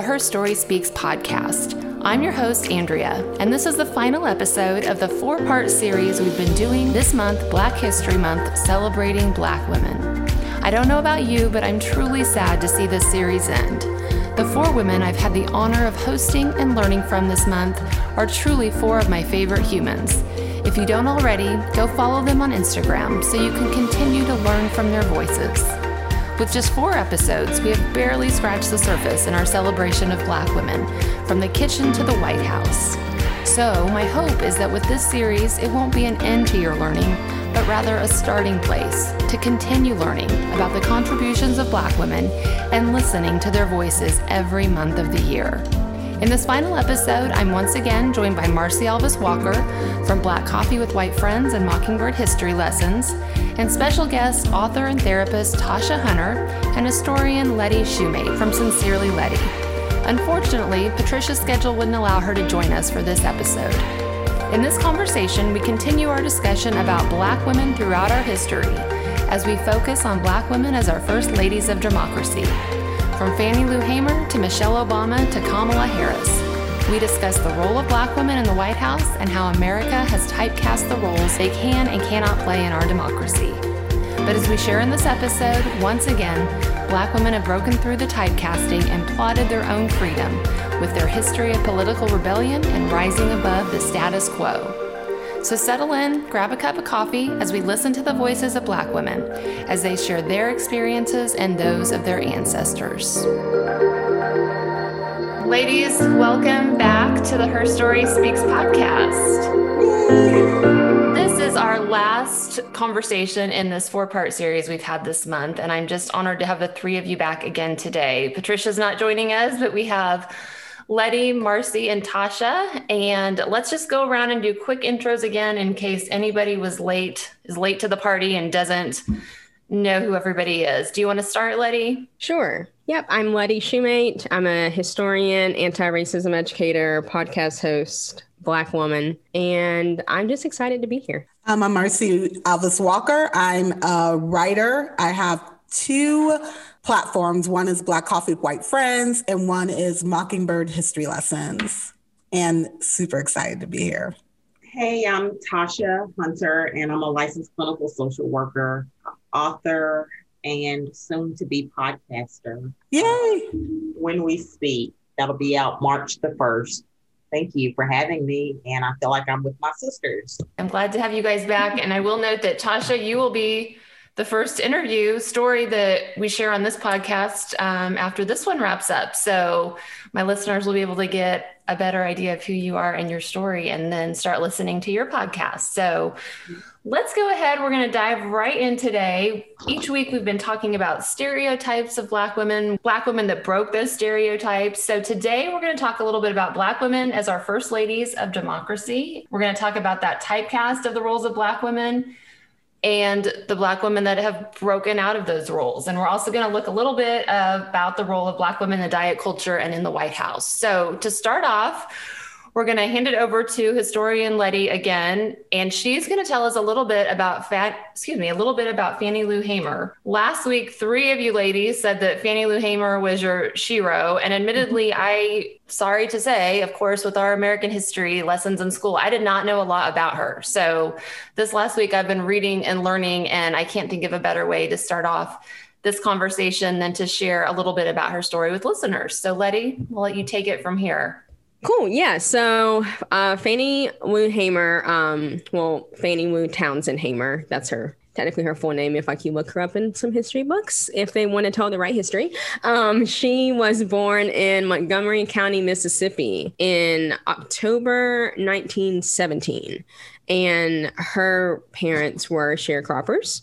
the Her Story Speaks podcast. I'm your host, Andrea, and this is the final episode of the four part series we've been doing this month, Black History Month, celebrating Black women. I don't know about you, but I'm truly sad to see this series end. The four women I've had the honor of hosting and learning from this month are truly four of my favorite humans. If you don't already, go follow them on Instagram so you can continue to learn from their voices. With just four episodes, we have barely scratched the surface in our celebration of Black women, from the kitchen to the White House. So, my hope is that with this series, it won't be an end to your learning, but rather a starting place to continue learning about the contributions of Black women and listening to their voices every month of the year. In this final episode, I'm once again joined by Marcy Alvis Walker from Black Coffee with White Friends and Mockingbird History Lessons, and special guest, author and therapist Tasha Hunter, and historian Letty Shumate from Sincerely Letty. Unfortunately, Patricia's schedule wouldn't allow her to join us for this episode. In this conversation, we continue our discussion about Black women throughout our history as we focus on Black women as our first ladies of democracy. From Fannie Lou Hamer to Michelle Obama to Kamala Harris, we discuss the role of black women in the White House and how America has typecast the roles they can and cannot play in our democracy. But as we share in this episode, once again, black women have broken through the typecasting and plotted their own freedom with their history of political rebellion and rising above the status quo. So settle in, grab a cup of coffee as we listen to the voices of Black women as they share their experiences and those of their ancestors. Ladies, welcome back to the Her Story Speaks podcast. This is our last conversation in this four part series we've had this month, and I'm just honored to have the three of you back again today. Patricia's not joining us, but we have Letty, Marcy, and Tasha. And let's just go around and do quick intros again in case anybody was late, is late to the party and doesn't know who everybody is. Do you want to start, Letty? Sure. Yep. I'm Letty Shumate. I'm a historian, anti racism educator, podcast host, Black woman, and I'm just excited to be here. Um, I'm Marcy Alvis Walker. I'm a writer. I have two platforms. One is Black Coffee White Friends, and one is Mockingbird History Lessons. And super excited to be here. Hey, I'm Tasha Hunter, and I'm a licensed clinical social worker, author, and soon to be podcaster. Yay! when we speak, that'll be out March the 1st. Thank you for having me. And I feel like I'm with my sisters. I'm glad to have you guys back. And I will note that Tasha, you will be the first interview story that we share on this podcast um, after this one wraps up. So my listeners will be able to get a better idea of who you are and your story and then start listening to your podcast. So let's go ahead. We're going to dive right in today. Each week we've been talking about stereotypes of Black women, Black women that broke those stereotypes. So today we're going to talk a little bit about Black women as our first ladies of democracy. We're going to talk about that typecast of the roles of Black women and the Black women that have broken out of those roles. And we're also going to look a little bit about the role of Black women in the diet culture and in the White House. So, to start off, we're going to hand it over to historian Letty again, and she's going to tell us a little bit about Fat, excuse me, a little bit about Fannie Lou Hamer. Last week, three of you ladies said that Fannie Lou Hamer was your shero, and admittedly, mm-hmm. I sorry to say, of course, with our American history lessons in school, I did not know a lot about her. So this last week, I've been reading and learning, and I can't think of a better way to start off this conversation than to share a little bit about her story with listeners. So, Letty, we'll let you take it from here. Cool. Yeah. So uh, Fannie Lou Hamer, um, well, Fannie Lou Townsend Hamer, that's her technically her full name if I you look her up in some history books if they want to tell the right history um, she was born in montgomery county mississippi in october 1917 and her parents were sharecroppers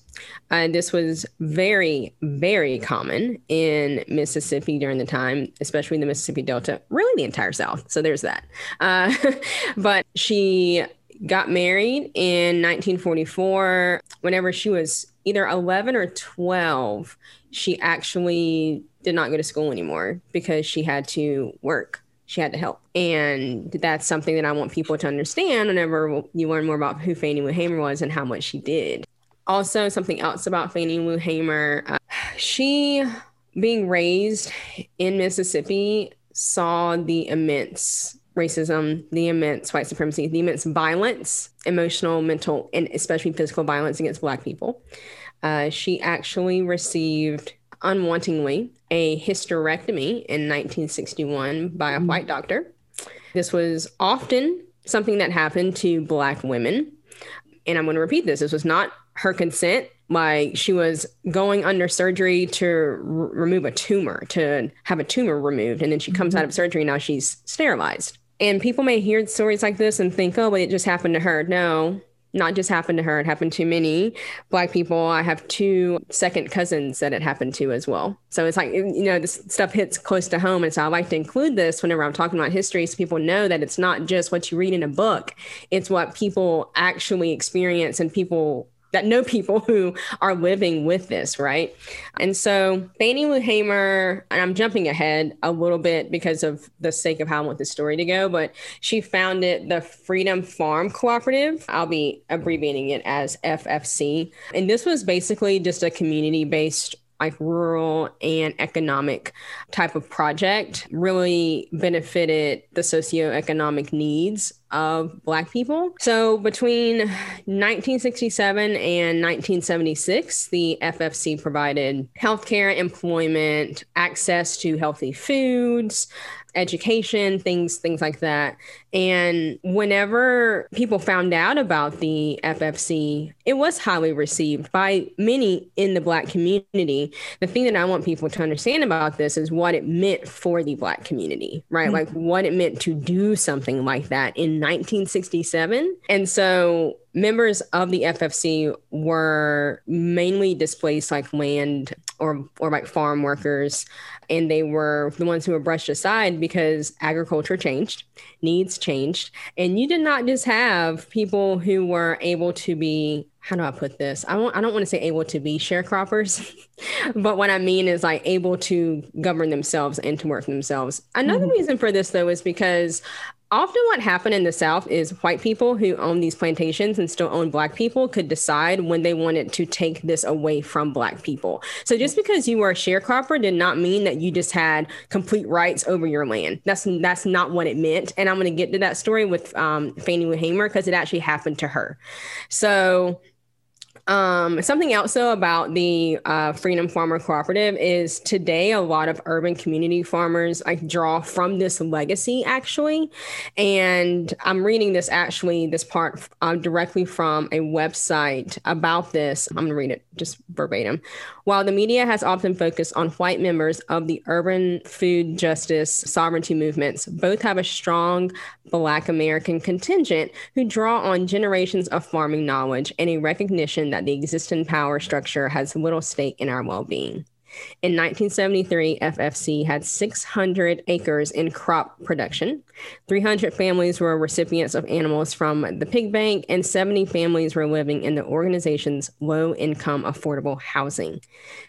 uh, this was very, very common in Mississippi during the time, especially the Mississippi Delta, really the entire South. So there's that. Uh, but she got married in 1944. Whenever she was either 11 or 12, she actually did not go to school anymore because she had to work. She had to help. And that's something that I want people to understand whenever you learn more about who Fannie Lou Hamer was and how much she did. Also, something else about Fannie Lou Hamer, uh, she being raised in Mississippi saw the immense racism, the immense white supremacy, the immense violence, emotional, mental, and especially physical violence against Black people. Uh, she actually received unwantingly a hysterectomy in 1961 by a mm-hmm. white doctor. This was often something that happened to Black women. And I'm going to repeat this this was not her consent. Like she was going under surgery to r- remove a tumor, to have a tumor removed. And then she comes mm-hmm. out of surgery. Now she's sterilized. And people may hear stories like this and think, oh, but it just happened to her. No, not just happened to her, it happened to many Black people. I have two second cousins that it happened to as well. So it's like, you know, this stuff hits close to home. And so I like to include this whenever I'm talking about history so people know that it's not just what you read in a book, it's what people actually experience and people that know people who are living with this, right? And so Fannie Lou Hamer, and I'm jumping ahead a little bit because of the sake of how I want the story to go, but she founded the Freedom Farm Cooperative. I'll be abbreviating it as FFC. And this was basically just a community based like rural and economic type of project really benefited the socioeconomic needs of black people. So between 1967 and 1976, the FFC provided healthcare, employment, access to healthy foods, education, things things like that. And whenever people found out about the FFC, it was highly received by many in the black community. The thing that I want people to understand about this is what it meant for the black community, right? Mm-hmm. Like what it meant to do something like that in 1967. And so members of the FFC were mainly displaced like land or or like farm workers and they were the ones who were brushed aside because agriculture changed, needs changed, and you did not just have people who were able to be how do I put this? I don't I don't want to say able to be sharecroppers, but what I mean is like able to govern themselves and to work for themselves. Another mm-hmm. reason for this though is because often what happened in the south is white people who own these plantations and still own black people could decide when they wanted to take this away from black people. So just because you were a sharecropper did not mean that you just had complete rights over your land. That's that's not what it meant. And i'm going to get to that story with um, fannie hamer because it actually happened to her. So um, something else, though, about the uh, Freedom Farmer Cooperative is today a lot of urban community farmers like draw from this legacy actually, and I'm reading this actually this part uh, directly from a website about this. I'm gonna read it just verbatim. While the media has often focused on white members of the urban food justice sovereignty movements, both have a strong Black American contingent who draw on generations of farming knowledge and a recognition that the existing power structure has little stake in our well being. In 1973, FFC had 600 acres in crop production. 300 families were recipients of animals from the pig bank, and 70 families were living in the organization's low income affordable housing.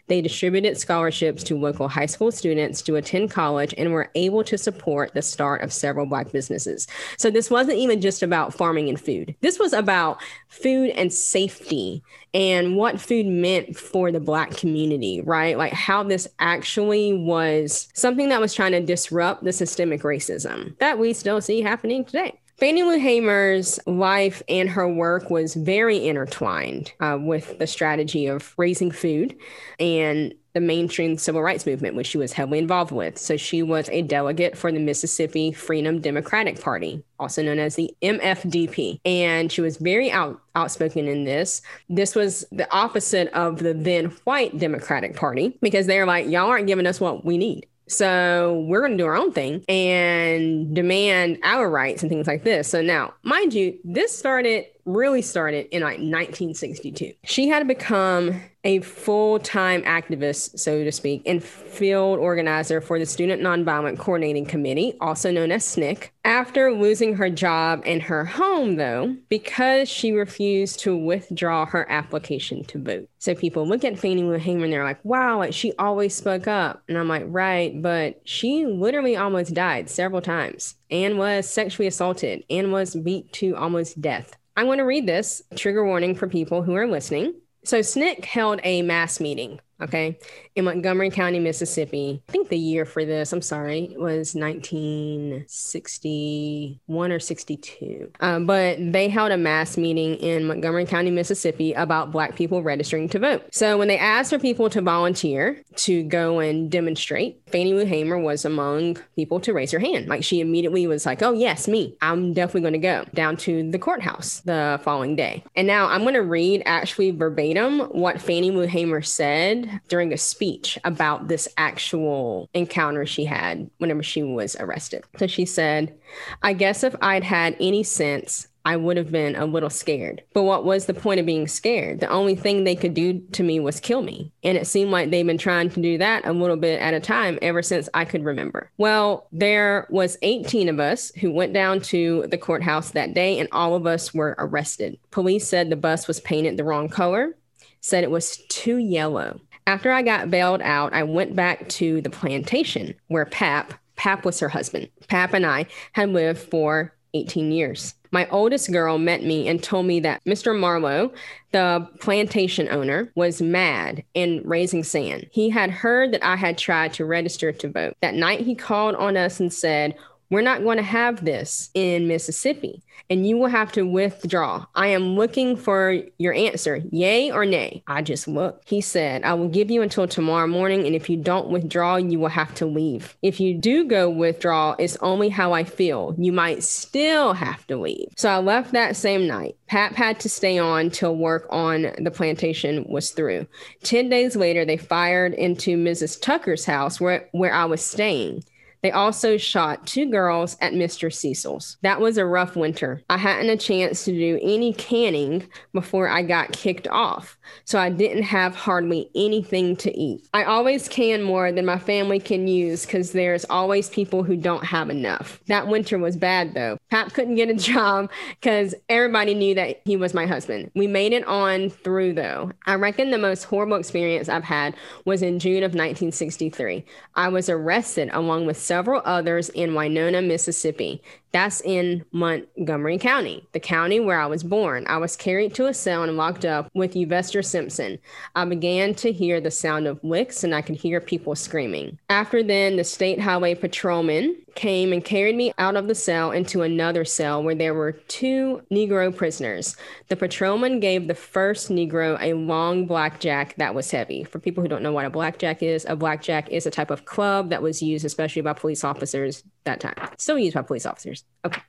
They distributed scholarships to local high school students to attend college and were able to support the start of several Black businesses. So, this wasn't even just about farming and food, this was about food and safety and what food meant for the Black community, right? Like how this actually was something that was trying to disrupt the systemic racism that we still see happening today. Fannie Lou Hamer's life and her work was very intertwined uh, with the strategy of raising food and the mainstream civil rights movement, which she was heavily involved with. So she was a delegate for the Mississippi Freedom Democratic Party, also known as the MFDP. And she was very out, outspoken in this. This was the opposite of the then white Democratic Party because they're like, y'all aren't giving us what we need. So we're going to do our own thing and demand our rights and things like this. So now, mind you, this started really started in like 1962. She had become a full time activist, so to speak, and field organizer for the Student Nonviolent Coordinating Committee, also known as SNCC. After losing her job and her home, though, because she refused to withdraw her application to vote. So people look at Fannie Lou Hamer and they're like, wow, like she always spoke up. And I'm like, right, but she literally almost died several times and was sexually assaulted and was beat to almost death. I'm going to read this trigger warning for people who are listening. So, SNCC held a mass meeting okay, in Montgomery County, Mississippi. I think the year for this, I'm sorry, was 1961 or 62. Um, but they held a mass meeting in Montgomery County, Mississippi about Black people registering to vote. So when they asked for people to volunteer to go and demonstrate, Fannie Lou Hamer was among people to raise her hand. Like she immediately was like, oh, yes, me. I'm definitely going to go down to the courthouse the following day. And now I'm going to read actually verbatim what Fannie Lou Hamer said during a speech about this actual encounter she had whenever she was arrested. So she said, I guess if I'd had any sense, I would have been a little scared. But what was the point of being scared? The only thing they could do to me was kill me. And it seemed like they've been trying to do that a little bit at a time ever since I could remember. Well, there was 18 of us who went down to the courthouse that day and all of us were arrested. Police said the bus was painted the wrong color, said it was too yellow. After I got bailed out, I went back to the plantation where Pap, Pap was her husband, Pap and I had lived for 18 years. My oldest girl met me and told me that Mr. Marlow, the plantation owner, was mad and raising sand. He had heard that I had tried to register to vote. That night, he called on us and said, We're not going to have this in Mississippi and you will have to withdraw. I am looking for your answer, yay or nay. I just looked. He said, I will give you until tomorrow morning, and if you don't withdraw, you will have to leave. If you do go withdraw, it's only how I feel. You might still have to leave. So I left that same night. Pap had to stay on till work on the plantation was through. 10 days later, they fired into Mrs. Tucker's house where, where I was staying. They also shot two girls at Mr. Cecil's. That was a rough winter. I hadn't a chance to do any canning before I got kicked off, so I didn't have hardly anything to eat. I always can more than my family can use because there's always people who don't have enough. That winter was bad though. Pap couldn't get a job because everybody knew that he was my husband. We made it on through though. I reckon the most horrible experience I've had was in June of 1963. I was arrested along with several others in Winona, Mississippi. That's in Montgomery County, the county where I was born. I was carried to a cell and locked up with Euvester Simpson. I began to hear the sound of wicks and I could hear people screaming. After then, the state highway patrolman came and carried me out of the cell into another cell where there were two Negro prisoners. The patrolman gave the first Negro a long blackjack that was heavy. For people who don't know what a blackjack is, a blackjack is a type of club that was used especially by police officers that time. Still used by police officers. Okay.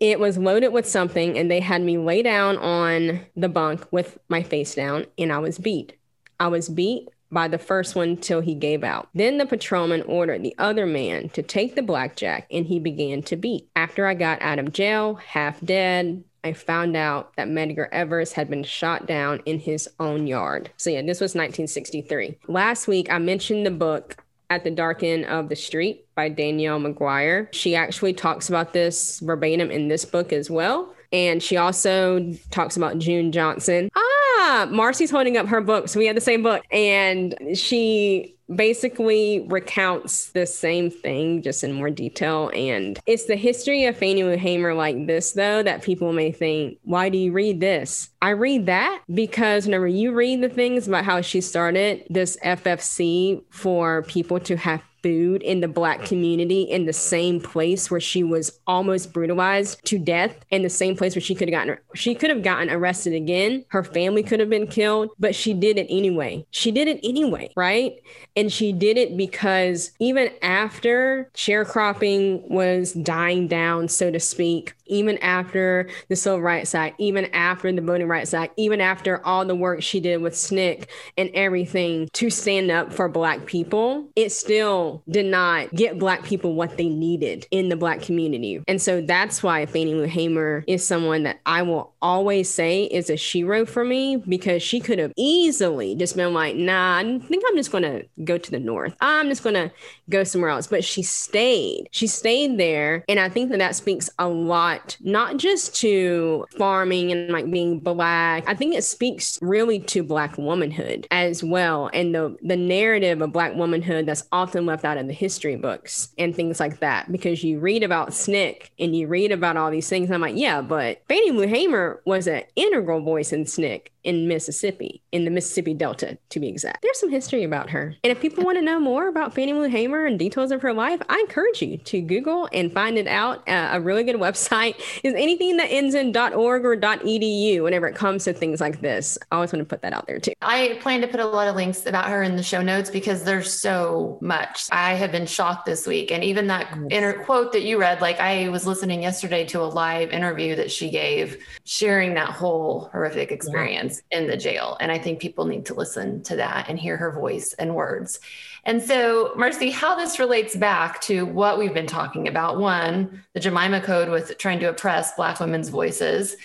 It was loaded with something, and they had me lay down on the bunk with my face down, and I was beat. I was beat by the first one till he gave out. Then the patrolman ordered the other man to take the blackjack, and he began to beat. After I got out of jail, half dead, I found out that Medgar Evers had been shot down in his own yard. So, yeah, this was 1963. Last week, I mentioned the book at the Dark End of the Street by Danielle McGuire. She actually talks about this verbatim in this book as well. And she also talks about June Johnson. Ah, Marcy's holding up her book. So we had the same book. And she basically recounts the same thing just in more detail. And it's the history of Fannie Hamer like this, though, that people may think, why do you read this? I read that because whenever you read the things about how she started this FFC for people to have food in the black community in the same place where she was almost brutalized to death in the same place where she could have gotten she could have gotten arrested again. Her family could have been killed but she did it anyway. She did it anyway right? And she did it because even after sharecropping was dying down so to speak even after the Civil Rights Act, even after the Voting Rights Act, even after all the work she did with SNCC and everything to stand up for Black people, it still did not get Black people what they needed in the Black community. And so that's why Fannie Lou Hamer is someone that I will always say is a shero for me because she could have easily just been like, nah, I think I'm just going to go to the North. I'm just going to go somewhere else. But she stayed. She stayed there. And I think that that speaks a lot not just to farming and like being black. I think it speaks really to black womanhood as well and the the narrative of black womanhood that's often left out of the history books and things like that because you read about SNCC and you read about all these things. I'm like, yeah, but Fannie Lou Hamer was an integral voice in SNCC in Mississippi, in the Mississippi Delta to be exact. There's some history about her. And if people want to know more about Fannie Lou Hamer and details of her life, I encourage you to Google and find it out. Uh, a really good website is anything that ends in .org or .edu whenever it comes to things like this. I always want to put that out there too. I plan to put a lot of links about her in the show notes because there's so much. I have been shocked this week. And even that inner quote that you read, like I was listening yesterday to a live interview that she gave, sharing that whole horrific experience yeah. In the jail. And I think people need to listen to that and hear her voice and words. And so, Marcy, how this relates back to what we've been talking about one, the Jemima Code with trying to oppress Black women's voices.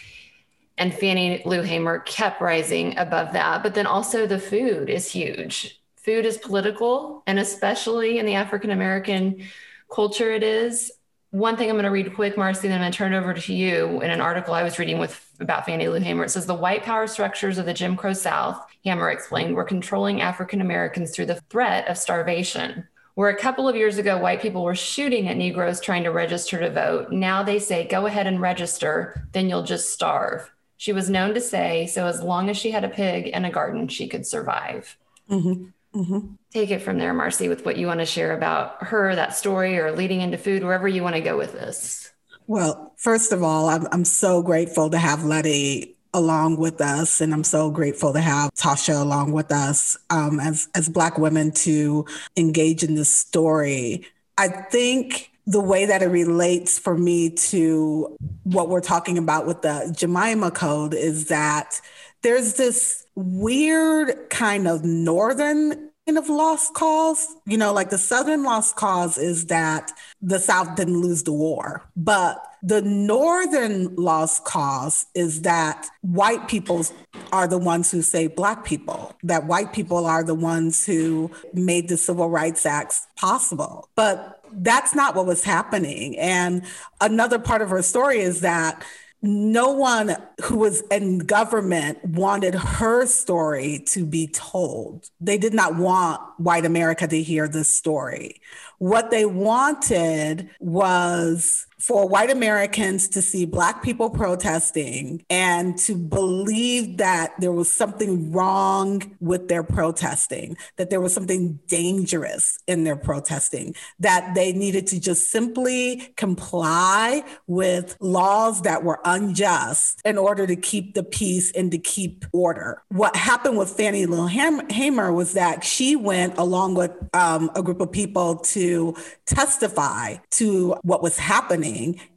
And Fannie Lou Hamer kept rising above that. But then also the food is huge. Food is political, and especially in the African American culture, it is. One thing I'm going to read quick, Marcy, then I'm going to turn it over to you in an article I was reading with about Fannie Lou Hamer. It says the white power structures of the Jim Crow South, Hamer explained, were controlling African Americans through the threat of starvation. Where a couple of years ago, white people were shooting at Negroes trying to register to vote, now they say, go ahead and register, then you'll just starve. She was known to say, so as long as she had a pig and a garden, she could survive. Mm-hmm. Mm-hmm. Take it from there, Marcy, with what you want to share about her, that story, or leading into food, wherever you want to go with this. Well, first of all, I'm, I'm so grateful to have Letty along with us, and I'm so grateful to have Tasha along with us um, as as Black women to engage in this story. I think the way that it relates for me to what we're talking about with the Jemima Code is that there's this weird kind of northern kind of lost cause. You know, like the Southern lost cause is that the South didn't lose the war. But the Northern lost cause is that white people are the ones who save Black people, that white people are the ones who made the Civil Rights Acts possible. But that's not what was happening. And another part of her story is that no one who was in government wanted her story to be told. They did not want white America to hear this story. What they wanted was for white Americans to see Black people protesting and to believe that there was something wrong with their protesting, that there was something dangerous in their protesting, that they needed to just simply comply with laws that were unjust in order to keep the peace and to keep order. What happened with Fannie Lou Hamer was that she went along with um, a group of people to testify to what was happening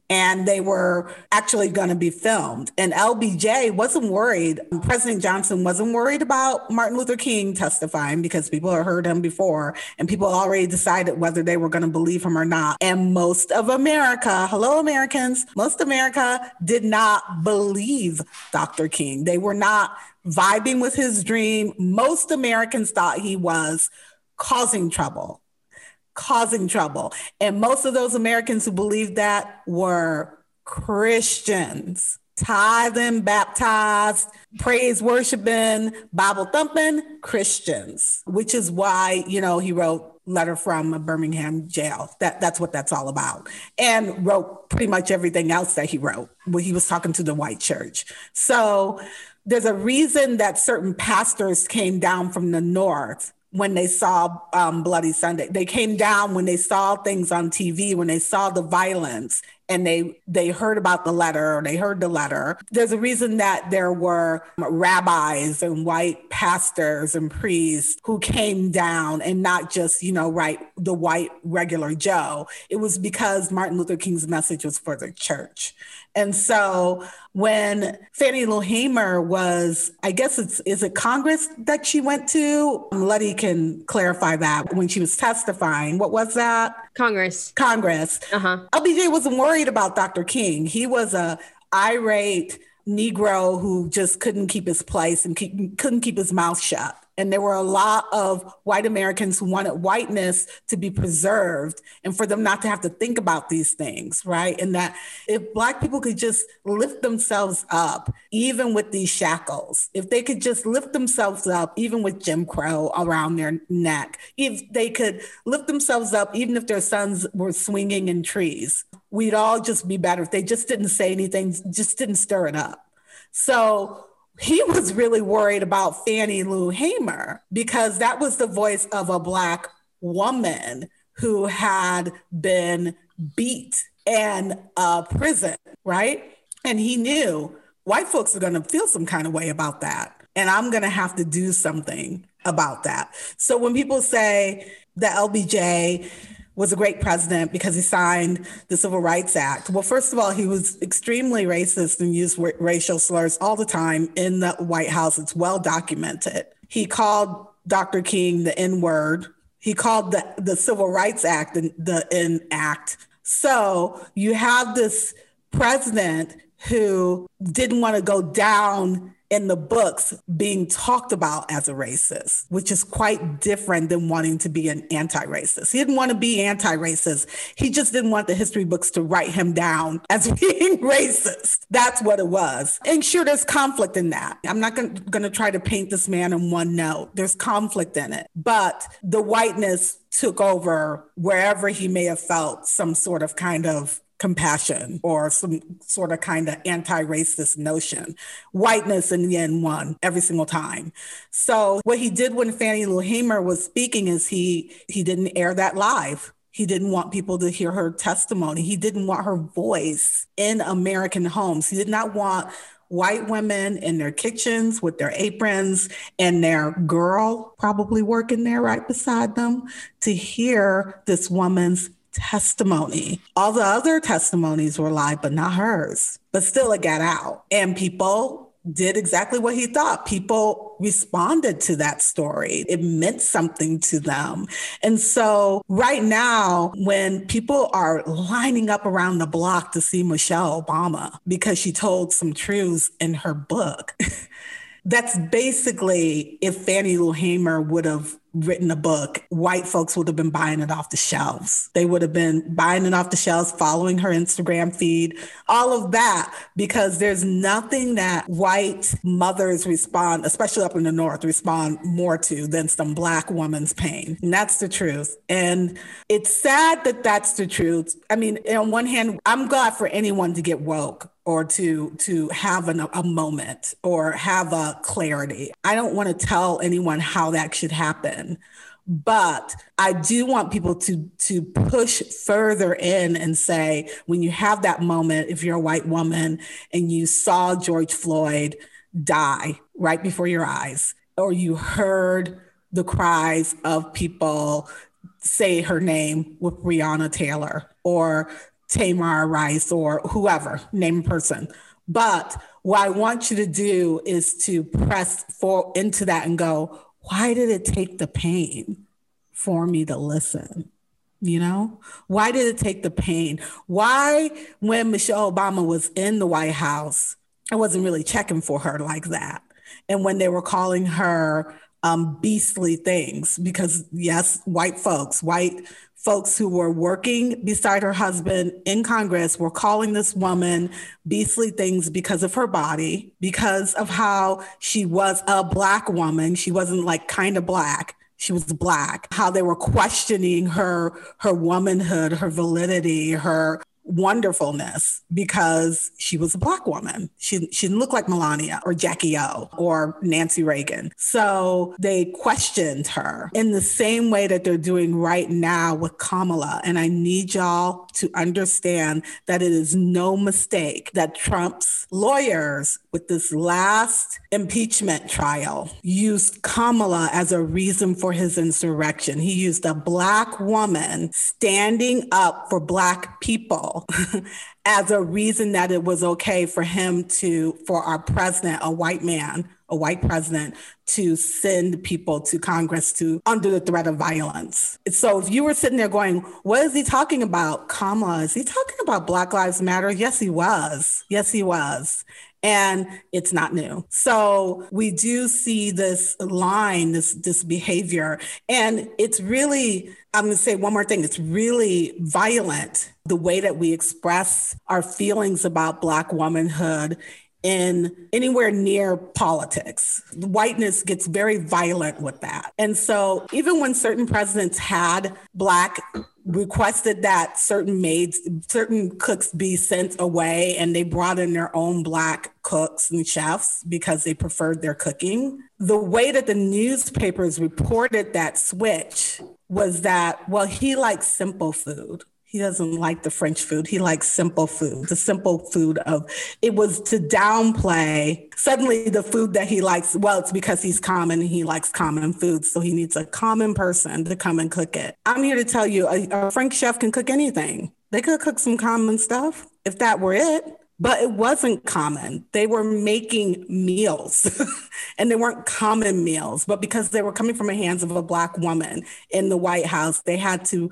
and they were actually going to be filmed. And LBJ wasn't worried. President Johnson wasn't worried about Martin Luther King testifying because people had heard him before and people already decided whether they were going to believe him or not. And most of America, hello, Americans, most America did not believe Dr. King. They were not vibing with his dream. Most Americans thought he was causing trouble causing trouble. And most of those Americans who believed that were Christians, tithing, baptized, praise worshiping, Bible thumping Christians, which is why, you know, he wrote letter from a Birmingham jail. That that's what that's all about. And wrote pretty much everything else that he wrote when he was talking to the white church. So there's a reason that certain pastors came down from the north when they saw um, Bloody Sunday. They came down when they saw things on TV, when they saw the violence, and they they heard about the letter or they heard the letter. There's a reason that there were rabbis and white pastors and priests who came down and not just, you know, right, the white regular Joe. It was because Martin Luther King's message was for the church. And so when Fannie Lou Hamer was, I guess it's, is it Congress that she went to? Letty can clarify that when she was testifying. What was that? Congress. Congress. Uh-huh. LBJ wasn't worried about Dr. King. He was a irate Negro who just couldn't keep his place and keep, couldn't keep his mouth shut. And there were a lot of white Americans who wanted whiteness to be preserved and for them not to have to think about these things, right? And that if Black people could just lift themselves up, even with these shackles, if they could just lift themselves up, even with Jim Crow around their neck, if they could lift themselves up, even if their sons were swinging in trees, we'd all just be better if they just didn't say anything, just didn't stir it up. So he was really worried about Fannie Lou Hamer because that was the voice of a Black woman who had been beat in a prison, right? And he knew white folks are going to feel some kind of way about that. And I'm going to have to do something about that. So when people say the LBJ was a great president because he signed the Civil Rights Act. Well, first of all, he was extremely racist and used racial slurs all the time in the White House. It's well documented. He called Dr. King the N word. He called the, the Civil Rights Act the, the N Act. So you have this president who didn't want to go down in the books being talked about as a racist, which is quite different than wanting to be an anti racist. He didn't want to be anti racist. He just didn't want the history books to write him down as being racist. That's what it was. And sure, there's conflict in that. I'm not going to try to paint this man in one note, there's conflict in it. But the whiteness took over wherever he may have felt some sort of kind of compassion or some sort of kind of anti-racist notion. Whiteness in the end won every single time. So what he did when Fannie Lou Hamer was speaking is he he didn't air that live. He didn't want people to hear her testimony. He didn't want her voice in American homes. He did not want white women in their kitchens with their aprons and their girl probably working there right beside them to hear this woman's testimony. All the other testimonies were live, but not hers. But still, it got out. And people did exactly what he thought. People responded to that story. It meant something to them. And so, right now, when people are lining up around the block to see Michelle Obama because she told some truths in her book, that's basically if Fannie Lou Hamer would have written a book, white folks would have been buying it off the shelves. They would have been buying it off the shelves, following her Instagram feed, all of that, because there's nothing that white mothers respond, especially up in the North, respond more to than some Black woman's pain. And that's the truth. And it's sad that that's the truth. I mean, on one hand, I'm glad for anyone to get woke or to to have an, a moment or have a clarity. I don't want to tell anyone how that should happen, but I do want people to to push further in and say when you have that moment, if you're a white woman and you saw George Floyd die right before your eyes, or you heard the cries of people say her name with Breonna Taylor, or Tamir Rice or whoever, name person. But what I want you to do is to press for into that and go, why did it take the pain for me to listen? You know, why did it take the pain? Why, when Michelle Obama was in the White House, I wasn't really checking for her like that. And when they were calling her um, beastly things, because yes, white folks, white folks who were working beside her husband in Congress were calling this woman beastly things because of her body, because of how she was a Black woman. She wasn't like kind of Black. She was black. How they were questioning her, her womanhood, her validity, her wonderfulness because she was a black woman. She, she didn't look like Melania or Jackie O or Nancy Reagan. So they questioned her in the same way that they're doing right now with Kamala. And I need y'all to understand that it is no mistake that Trump's lawyers with this last impeachment trial used Kamala as a reason for his insurrection. He used a black woman standing up for black people as a reason that it was okay for him to, for our president, a white man, a white president, to send people to Congress to under the threat of violence. So if you were sitting there going, what is he talking about? Kamala, is he talking about Black Lives Matter? Yes, he was. Yes, he was and it's not new. So we do see this line, this this behavior, and it's really. I'm going to say one more thing. It's really violent the way that we express our feelings about Black womanhood in anywhere near politics. Whiteness gets very violent with that. And so even when certain presidents had Black requested that certain maids, certain cooks be sent away, and they brought in their own Black cooks and chefs because they preferred their cooking. The way that the newspapers reported that switch was that, well, he likes simple food he doesn't like the French food. He likes simple food, the simple food of it was to downplay suddenly the food that he likes. Well, it's because he's common he likes common foods. So he needs a common person to come and cook it. I'm here to tell you a, a French chef can cook anything. They could cook some common stuff if that were it but it wasn't common. They were making meals and they weren't common meals, but because they were coming from the hands of a Black woman in the White House, they had to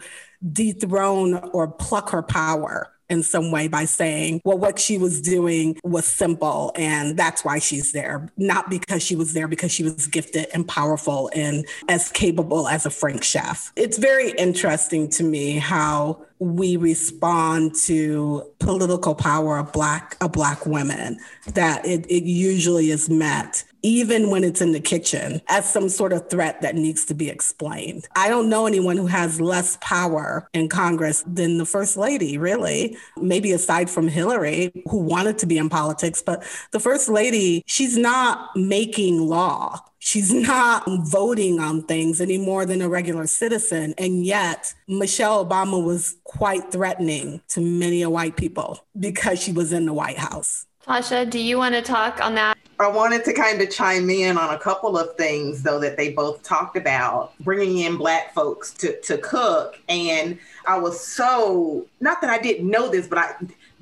dethrone or pluck her power in some way by saying, well, what she was doing was simple and that's why she's there. Not because she was there, because she was gifted and powerful and as capable as a Frank chef. It's very interesting to me how we respond to political power of black of black women that it, it usually is met even when it's in the kitchen as some sort of threat that needs to be explained. I don't know anyone who has less power in congress than the first lady really. Maybe aside from hillary who wanted to be in politics but the first lady she's not making law She's not voting on things any more than a regular citizen. And yet, Michelle Obama was quite threatening to many white people because she was in the White House. Tasha, do you want to talk on that? I wanted to kind of chime in on a couple of things, though, that they both talked about bringing in Black folks to, to cook. And I was so, not that I didn't know this, but I,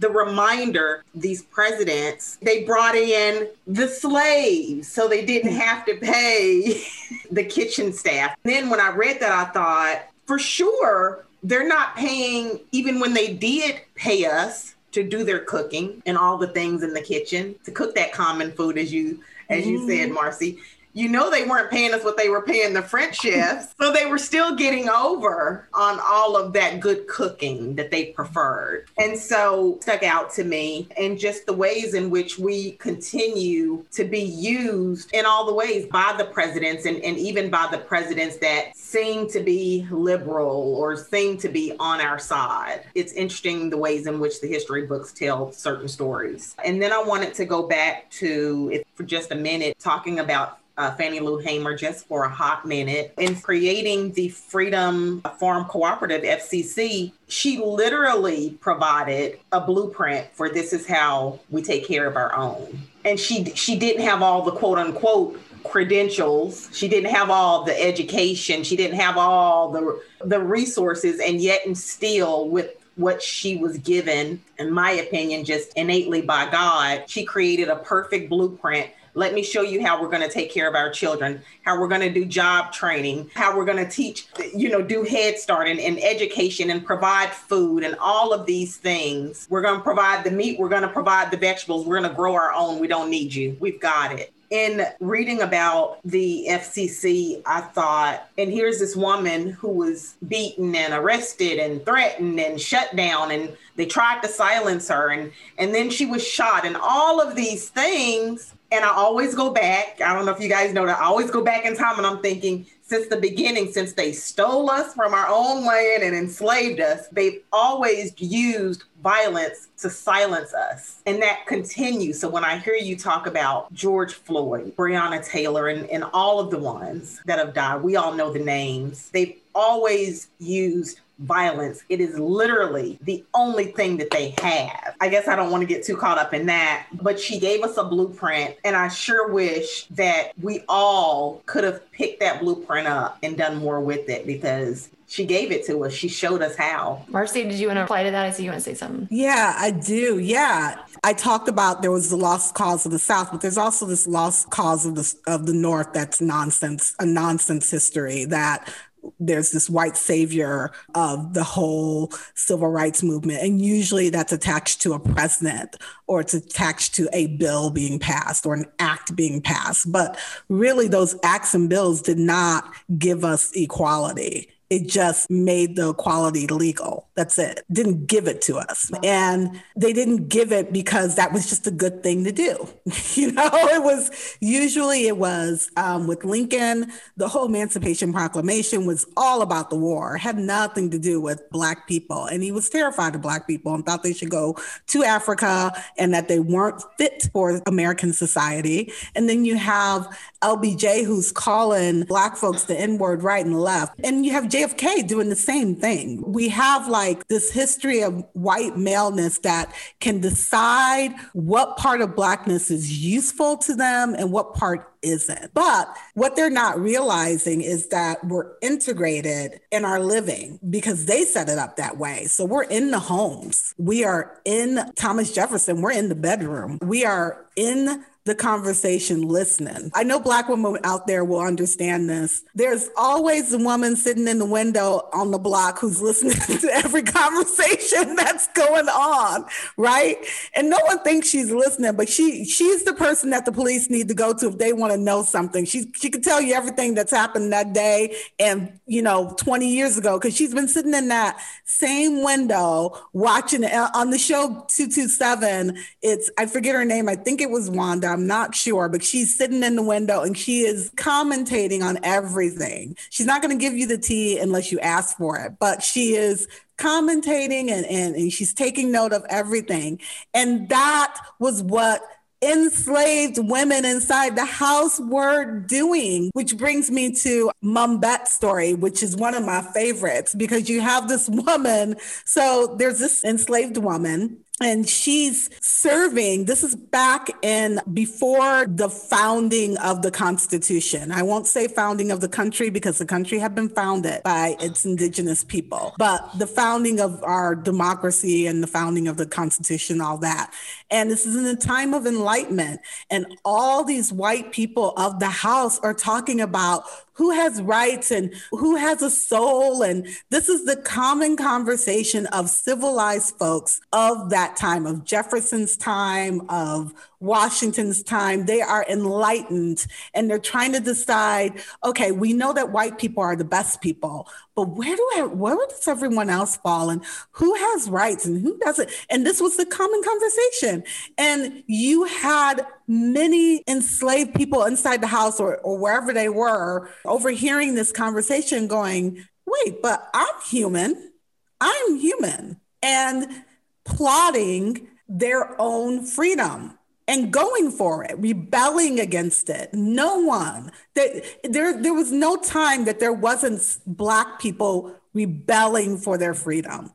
the reminder these presidents they brought in the slaves so they didn't have to pay the kitchen staff then when i read that i thought for sure they're not paying even when they did pay us to do their cooking and all the things in the kitchen to cook that common food as you as you said mm-hmm. marcy you know they weren't paying us what they were paying the French chefs. so they were still getting over on all of that good cooking that they preferred. And so stuck out to me and just the ways in which we continue to be used in all the ways by the presidents and, and even by the presidents that seem to be liberal or seem to be on our side. It's interesting the ways in which the history books tell certain stories. And then I wanted to go back to, for just a minute, talking about uh, Fannie Lou Hamer just for a hot minute. In creating the Freedom Farm Cooperative, FCC, she literally provided a blueprint for this is how we take care of our own. And she she didn't have all the quote unquote credentials. She didn't have all the education. She didn't have all the the resources, and yet and still with what she was given, in my opinion, just innately by God, she created a perfect blueprint let me show you how we're going to take care of our children, how we're going to do job training, how we're going to teach, you know, do Head Start and, and education and provide food and all of these things. We're going to provide the meat, we're going to provide the vegetables, we're going to grow our own. We don't need you. We've got it in reading about the FCC, I thought, and here's this woman who was beaten and arrested and threatened and shut down, and they tried to silence her, and and then she was shot, and all of these things and I always go back. I don't know if you guys know that. I always go back in time and I'm thinking, since the beginning, since they stole us from our own land and enslaved us, they've always used violence to silence us. And that continues. So when I hear you talk about George Floyd, Breonna Taylor, and, and all of the ones that have died, we all know the names. They've always used violence. It is literally the only thing that they have. I guess I don't want to get too caught up in that, but she gave us a blueprint. And I sure wish that we all could have picked that blueprint up and done more with it because she gave it to us. She showed us how. Marcy, did you want to reply to that? I see you want to say something. Yeah, I do. Yeah. I talked about there was the lost cause of the South, but there's also this lost cause of the of the North that's nonsense, a nonsense history that there's this white savior of the whole civil rights movement. And usually that's attached to a president or it's attached to a bill being passed or an act being passed. But really, those acts and bills did not give us equality It just made the equality legal. That's it. Didn't give it to us. And they didn't give it because that was just a good thing to do. you know, it was usually it was um, with Lincoln, the whole Emancipation Proclamation was all about the war, had nothing to do with Black people. And he was terrified of Black people and thought they should go to Africa and that they weren't fit for American society. And then you have LBJ who's calling Black folks the N word right and left. And you have JFK doing the same thing. We have like this history of white maleness that can decide what part of Blackness is useful to them and what part isn't. But what they're not realizing is that we're integrated in our living because they set it up that way. So we're in the homes. We are in Thomas Jefferson. We're in the bedroom. We are in the conversation listening. I know Black women out there will understand this. There's always a woman sitting in the window on the block who's listening to every conversation that's going on, right? And no one thinks she's listening, but she she's the person that the police need to go to if they want to know something. She she can tell you everything that's happened that day and you know 20 years ago because she's been sitting in that same window watching it on the show 227. It's I forget her name. I think it was Wanda I'm not sure, but she's sitting in the window and she is commentating on everything. She's not going to give you the tea unless you ask for it, but she is commentating and, and, and she's taking note of everything. And that was what enslaved women inside the house were doing, which brings me to Mum Bett's story, which is one of my favorites because you have this woman. So there's this enslaved woman and she's serving this is back in before the founding of the constitution. I won't say founding of the country because the country had been founded by its indigenous people but the founding of our democracy and the founding of the constitution all that. And this is in a time of enlightenment and all these white people of the house are talking about who has rights and who has a soul. And this is the common conversation of civilized folks of that time, of Jefferson's time, of Washington's time. They are enlightened and they're trying to decide okay, we know that white people are the best people, but where do I, where does everyone else fall and who has rights and who doesn't? And this was the common conversation. And you had many enslaved people inside the house or, or wherever they were overhearing this conversation going, wait, but I'm human. I'm human. And plotting their own freedom and going for it, rebelling against it. No one that there there was no time that there wasn't black people rebelling for their freedom.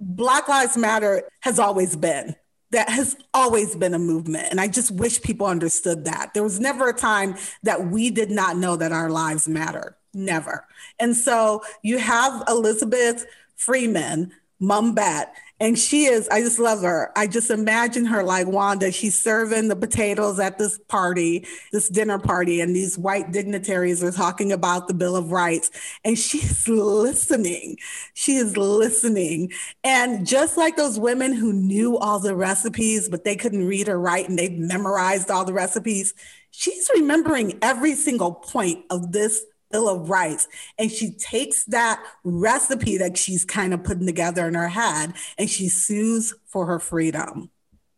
Black Lives Matter has always been. That has always been a movement. And I just wish people understood that. There was never a time that we did not know that our lives matter. Never. And so you have Elizabeth Freeman, Mum Bett, and she is, I just love her. I just imagine her like Wanda. She's serving the potatoes at this party, this dinner party, and these white dignitaries are talking about the Bill of Rights. And she's listening. She is listening. And just like those women who knew all the recipes, but they couldn't read or write and they memorized all the recipes, she's remembering every single point of this Bill of Rights. And she takes that recipe that she's kind of putting together in her head and she sues for her freedom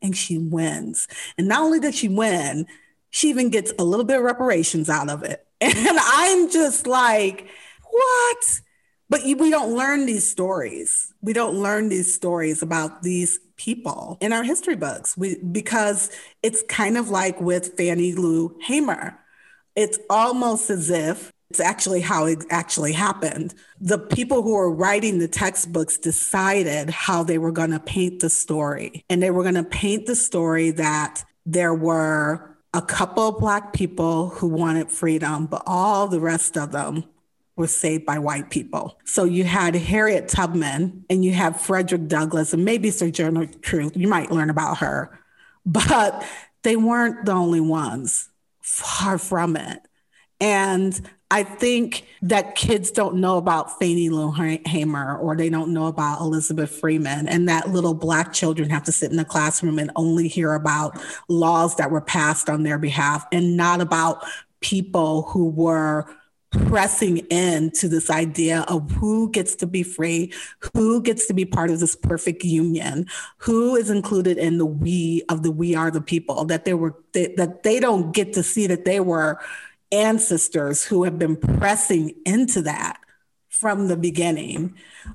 and she wins. And not only did she win, she even gets a little bit of reparations out of it. And I'm just like, what? But we don't learn these stories. We don't learn these stories about these people in our history books we, because it's kind of like with Fannie Lou Hamer. It's almost as if it's actually how it actually happened. The people who were writing the textbooks decided how they were going to paint the story. And they were going to paint the story that there were a couple of Black people who wanted freedom, but all the rest of them were saved by white people. So you had Harriet Tubman and you have Frederick Douglass and maybe Sojourner Truth. You might learn about her, but they weren't the only ones. Far from it. And I think that kids don't know about Fannie Lou Hamer or they don't know about Elizabeth Freeman, and that little Black children have to sit in the classroom and only hear about laws that were passed on their behalf and not about people who were pressing into this idea of who gets to be free, who gets to be part of this perfect union, who is included in the we of the we are the people, that they were that they don't get to see that they were ancestors who have been pressing into that from the beginning,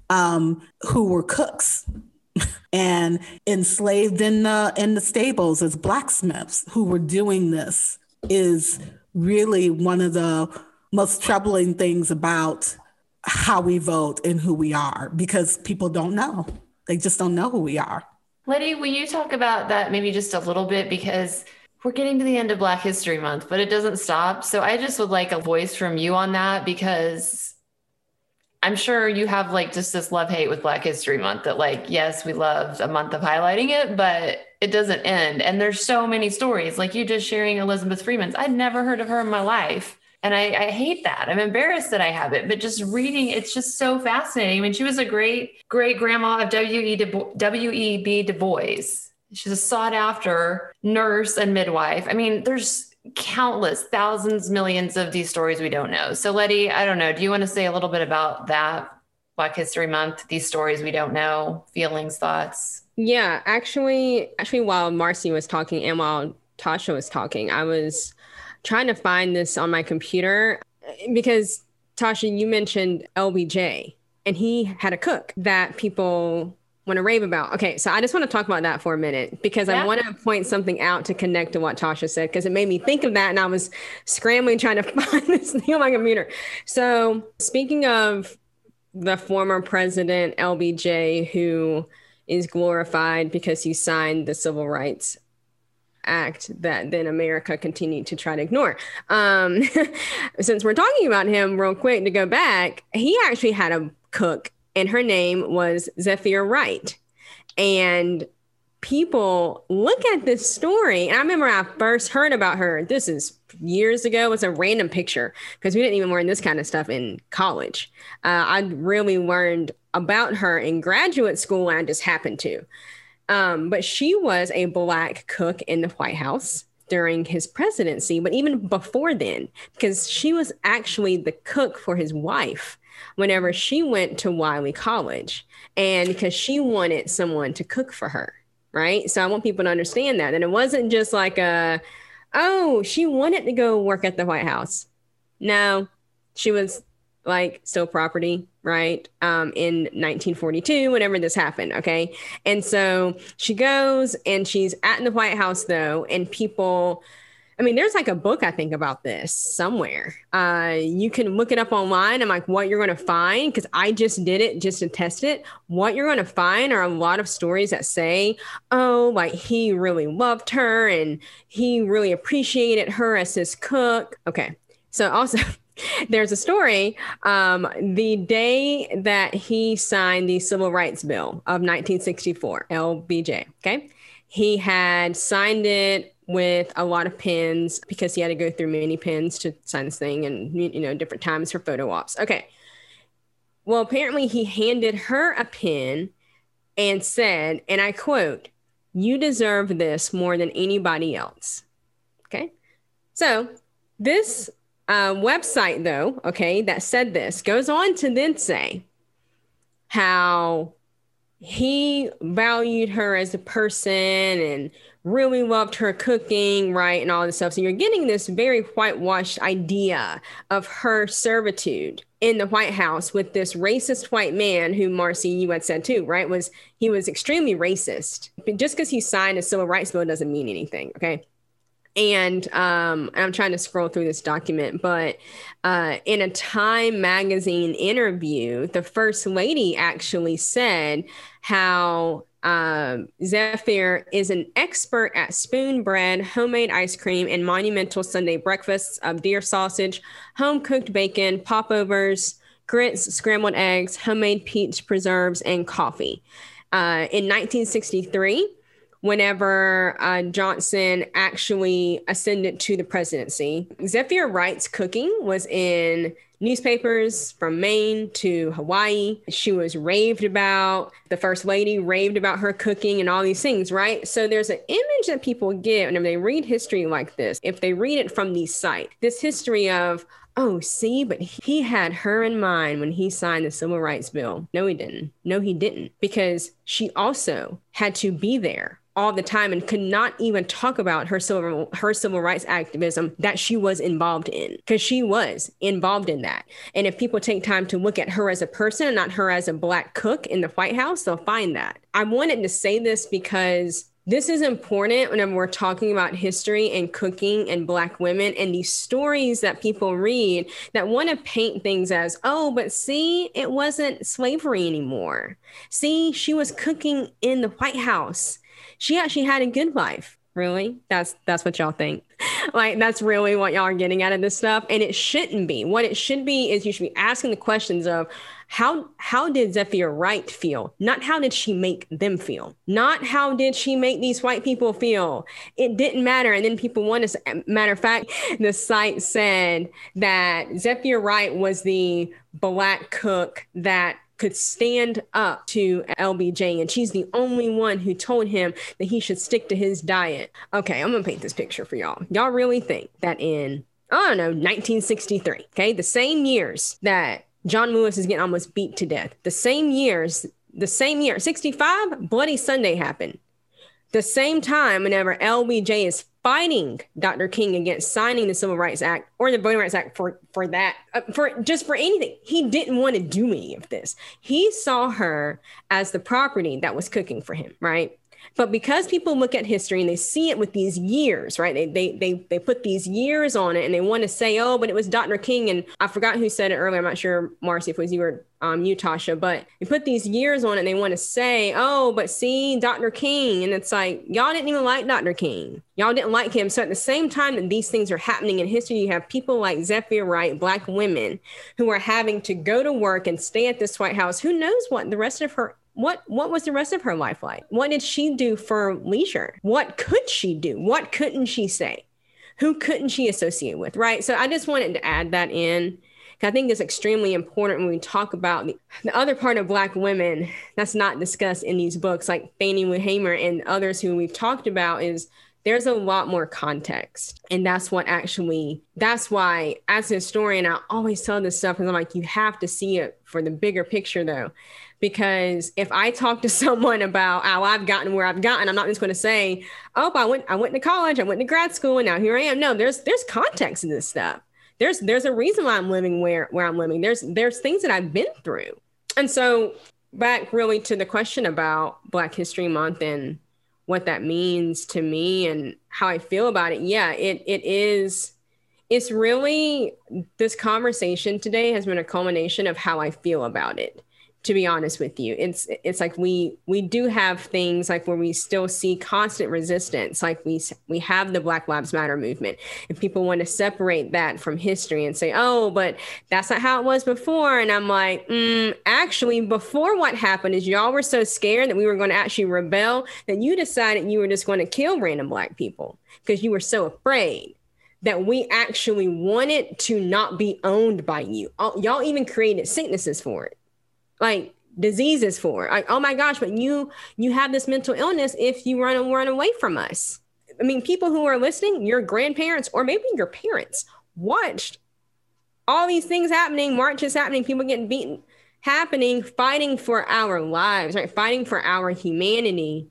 um, who were cooks and enslaved in the in the stables as blacksmiths who were doing this is really one of the most troubling things about how we vote and who we are because people don't know. They just don't know who we are. Letty, will you talk about that maybe just a little bit? Because we're getting to the end of Black History Month, but it doesn't stop. So I just would like a voice from you on that because I'm sure you have like just this love hate with Black History Month that, like, yes, we love a month of highlighting it, but it doesn't end. And there's so many stories, like you just sharing Elizabeth Freeman's. I'd never heard of her in my life. And I, I hate that. I'm embarrassed that I have it, but just reading, it's just so fascinating. I mean, she was a great great grandma of W.E.B. Du Bois. She's a sought after nurse and midwife. I mean, there's countless thousands, millions of these stories we don't know. So, Letty, I don't know. Do you want to say a little bit about that? Black History Month, these stories we don't know, feelings, thoughts? Yeah, actually, actually, while Marcy was talking and while Tasha was talking, I was trying to find this on my computer because Tasha, you mentioned LBJ, and he had a cook that people want to rave about. Okay, so I just want to talk about that for a minute because yeah. I want to point something out to connect to what Tasha said because it made me think of that and I was scrambling trying to find this thing on my computer. So, speaking of the former president LBJ who is glorified because he signed the Civil Rights Act that then America continued to try to ignore. Um, since we're talking about him, real quick to go back, he actually had a cook and her name was Zephyr Wright. And people look at this story. And I remember I first heard about her. This is years ago. It's a random picture because we didn't even learn this kind of stuff in college. Uh, I really learned about her in graduate school. I just happened to. Um, but she was a black cook in the White House during his presidency, but even before then, because she was actually the cook for his wife whenever she went to Wiley College and because she wanted someone to cook for her. Right. So I want people to understand that. And it wasn't just like a, oh, she wanted to go work at the White House. No, she was like still property, right? Um, in 1942, whenever this happened. Okay. And so she goes and she's at the White House though, and people I mean, there's like a book I think about this somewhere. Uh, you can look it up online I'm like what you're going to find because I just did it just to test it. What you're going to find are a lot of stories that say, "Oh, like he really loved her and he really appreciated her as his cook." Okay, so also. there's a story um, the day that he signed the civil rights bill of 1964 lbj okay he had signed it with a lot of pins because he had to go through many pins to sign this thing and you know different times for photo ops. Okay. Well, apparently he handed her a pin and said, and I quote, "You deserve this more than anybody else." Okay. So this uh, website, though, okay, that said this goes on to then say how he valued her as a person and really loved her cooking, right? And all this stuff. So you're getting this very whitewashed idea of her servitude in the White House with this racist white man who Marcy, you had said too, right? Was he was extremely racist. But just because he signed a civil rights bill doesn't mean anything. Okay. And um, I'm trying to scroll through this document, but uh, in a Time magazine interview, the first lady actually said how um, Zephyr is an expert at spoon bread, homemade ice cream, and monumental Sunday breakfasts of deer sausage, home cooked bacon, popovers, grits, scrambled eggs, homemade peach preserves, and coffee. Uh, in 1963, whenever uh, Johnson actually ascended to the presidency. Zephyr Wright's cooking was in newspapers from Maine to Hawaii. She was raved about. The first lady raved about her cooking and all these things, right? So there's an image that people get whenever they read history like this. If they read it from the site, this history of oh, see, but he had her in mind when he signed the Civil Rights Bill. No, he didn't. No, he didn't, because she also had to be there all the time and could not even talk about her civil her civil rights activism that she was involved in because she was involved in that and if people take time to look at her as a person and not her as a black cook in the white house they'll find that i wanted to say this because this is important whenever we're talking about history and cooking and Black women and these stories that people read that want to paint things as, oh, but see, it wasn't slavery anymore. See, she was cooking in the White House. She actually had a good life. Really? That's that's what y'all think. like that's really what y'all are getting out of this stuff. And it shouldn't be. What it should be is you should be asking the questions of how how did Zephyr Wright feel? Not how did she make them feel? Not how did she make these white people feel? It didn't matter. And then people want to matter of fact, the site said that Zephyr Wright was the black cook that could stand up to LBJ, and she's the only one who told him that he should stick to his diet. Okay, I'm gonna paint this picture for y'all. Y'all really think that in, I don't know, 1963, okay, the same years that John Lewis is getting almost beat to death, the same years, the same year, 65, Bloody Sunday happened. The same time, whenever LBJ is fighting Dr. King against signing the Civil Rights Act or the Voting Rights Act for for that uh, for just for anything. He didn't want to do any of this. He saw her as the property that was cooking for him, right? But because people look at history and they see it with these years, right? They they they they put these years on it and they want to say, oh, but it was Dr. King and I forgot who said it earlier. I'm not sure, Marcy, if it was you or um, you, Tasha, but they put these years on it and they want to say, oh, but see, Dr. King. And it's like, y'all didn't even like Dr. King. Y'all didn't like him. So at the same time that these things are happening in history, you have people like Zephyr Wright, black women who are having to go to work and stay at this White House. Who knows what the rest of her what what was the rest of her life like? What did she do for leisure? What could she do? What couldn't she say? Who couldn't she associate with? Right. So I just wanted to add that in. I think it's extremely important when we talk about the, the, other part of Black women that's not discussed in these books, like Fannie Lou Hamer and others who we've talked about, is there's a lot more context. And that's what actually, that's why, as a historian, I always tell this stuff because I'm like, you have to see it for the bigger picture, though because if I talk to someone about how I've gotten where I've gotten, I'm not just going to say, "Oh, I went I went to college, I went to grad school, and now here I am." No, there's there's context in this stuff. There's there's a reason why I'm living where where I'm living. There's there's things that I've been through, and so back really to the question about Black History Month and what that means to me and how I feel about it. Yeah, it it is it's really this conversation today has been a culmination of how I feel about it to be honest with you it's it's like we we do have things like where we still see constant resistance like we we have the black lives matter movement and people want to separate that from history and say oh but that's not how it was before and i'm like mm, actually before what happened is y'all were so scared that we were going to actually rebel that you decided you were just going to kill random black people because you were so afraid that we actually wanted to not be owned by you. Y'all even created sicknesses for it like diseases for. Like, oh my gosh, but you you have this mental illness if you run run away from us. I mean, people who are listening, your grandparents or maybe your parents watched all these things happening, marches happening, people getting beaten, happening, fighting for our lives, right? Fighting for our humanity.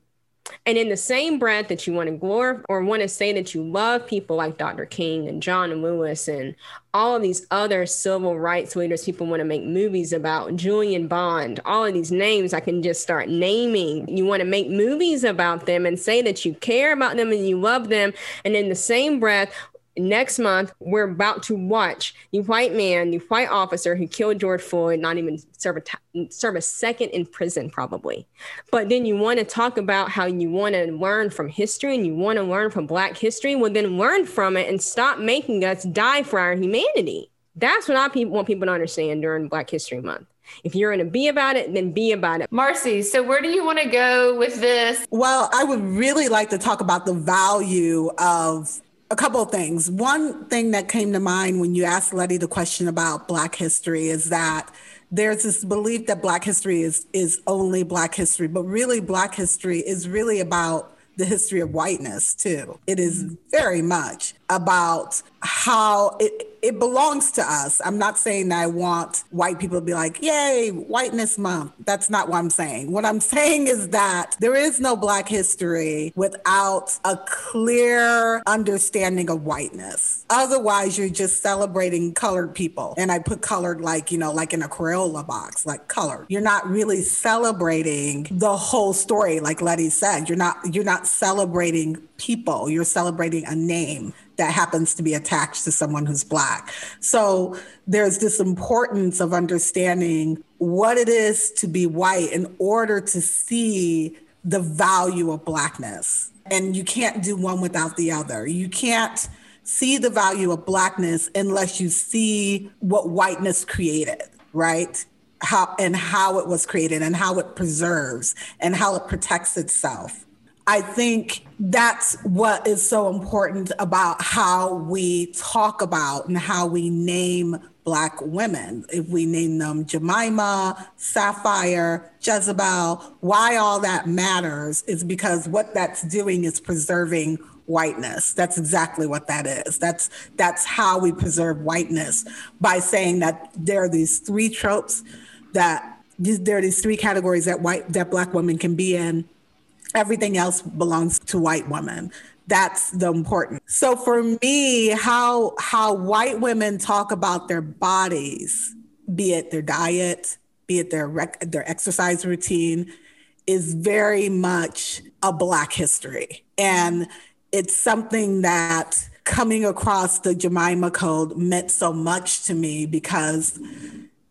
And in the same breath that you want to glorify or want to say that you love people like Dr. King and John Lewis and all of these other civil rights leaders people want to make movies about, Julian Bond, all of these names I can just start naming. You want to make movies about them and say that you care about them and you love them. And in the same breath, next month we're about to watch the white man the white officer who killed george floyd not even serve a t- serve a second in prison probably but then you want to talk about how you want to learn from history and you want to learn from black history well then learn from it and stop making us die for our humanity that's what i pe- want people to understand during black history month if you're going to be about it, then be about it. Marcy, so where do you want to go with this? Well, I would really like to talk about the value of a couple of things. One thing that came to mind when you asked Letty the question about Black history is that there's this belief that Black history is is only Black history, but really Black history is really about the history of whiteness too. It is mm-hmm. very much. About how it, it belongs to us. I'm not saying that I want white people to be like, yay, whiteness month. That's not what I'm saying. What I'm saying is that there is no Black history without a clear understanding of whiteness. Otherwise, you're just celebrating colored people. And I put colored like, you know, like in a Crayola box, like colored. You're not really celebrating the whole story, like Letty said. You're not, you're not celebrating people. You're celebrating a name that happens to be attached to someone who's Black. So there's this importance of understanding what it is to be white in order to see the value of Blackness. And you can't do one without the other. You can't see the value of Blackness unless you see what whiteness created, right? How and how it was created and how it preserves and how it protects itself. I think that's what is so important about how we talk about and how we name Black women. If we name them Jemima, Sapphire, Jezebel, why all that matters is because what that's doing is preserving whiteness. That's exactly what that is. That's that's how we preserve whiteness by saying that there are these three tropes that there are these three categories that white that black women can be in everything else belongs to white women. That's the important. So for me how how white women talk about their bodies be it their diet be it their rec- their exercise routine is very much a black history. And it's something that coming across the Jemima code meant so much to me because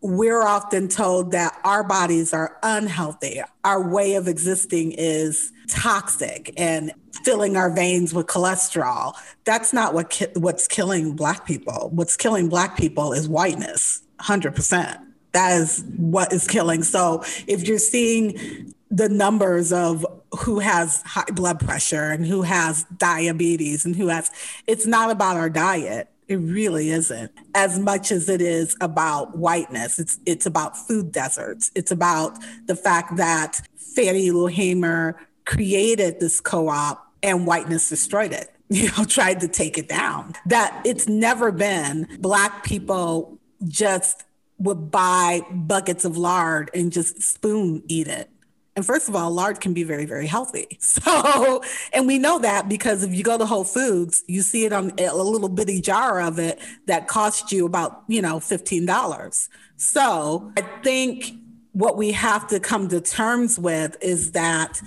we're often told that our bodies are unhealthy. Our way of existing is toxic and filling our veins with cholesterol. That's not what ki- what's killing black people. What's killing black people is whiteness. 100%. That is what is killing. So if you're seeing the numbers of who has high blood pressure and who has diabetes and who has it's not about our diet it really isn't as much as it is about whiteness. It's it's about food deserts. It's about the fact that Fannie Lou Hamer created this co-op and whiteness destroyed it. You know, tried to take it down. That it's never been black people just would buy buckets of lard and just spoon eat it. And first of all, lard can be very, very healthy. So, and we know that because if you go to Whole Foods, you see it on a little bitty jar of it that costs you about, you know, $15. So I think what we have to come to terms with is that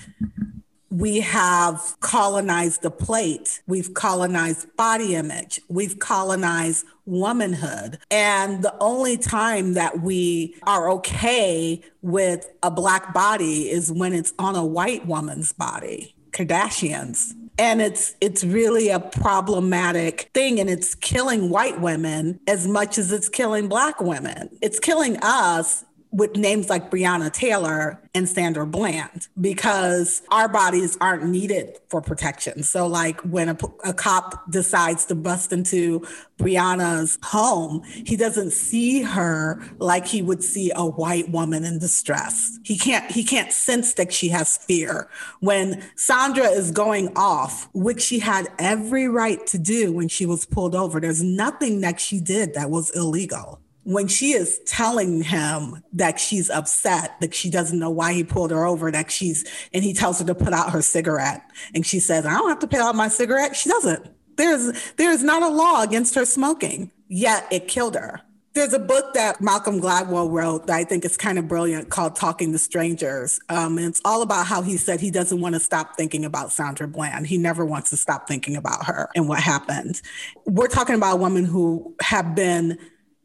we have colonized the plate, we've colonized body image, we've colonized womanhood. And the only time that we are okay with a Black body is when it's on a white woman's body, Kardashians. And it's it's really a problematic thing and it's killing white women as much as it's killing black women. It's killing us with names like Breonna Taylor and Sandra Bland because our bodies aren't needed for protection. So, like when a, a, cop decides to bust into Breonna's home, he doesn't see her like he would see a white woman in distress. He can't he can't sense that she has fear. When Sandra is going off, which she had every right to do when she was pulled over, there's nothing that she did that was illegal when she is telling him that she's upset, that she doesn't know why he pulled her over, that she's, and he tells her to put out her cigarette. And she says, I don't have to put out my cigarette. She doesn't. There's, there's not a law against her smoking, yet it killed her. There's a book that Malcolm Gladwell wrote that I think is kind of brilliant called Talking to Strangers. Um, and it's all about how he said he doesn't want to stop thinking about Sandra Bland. He never wants to stop thinking about her and what happened. We're talking about women who have been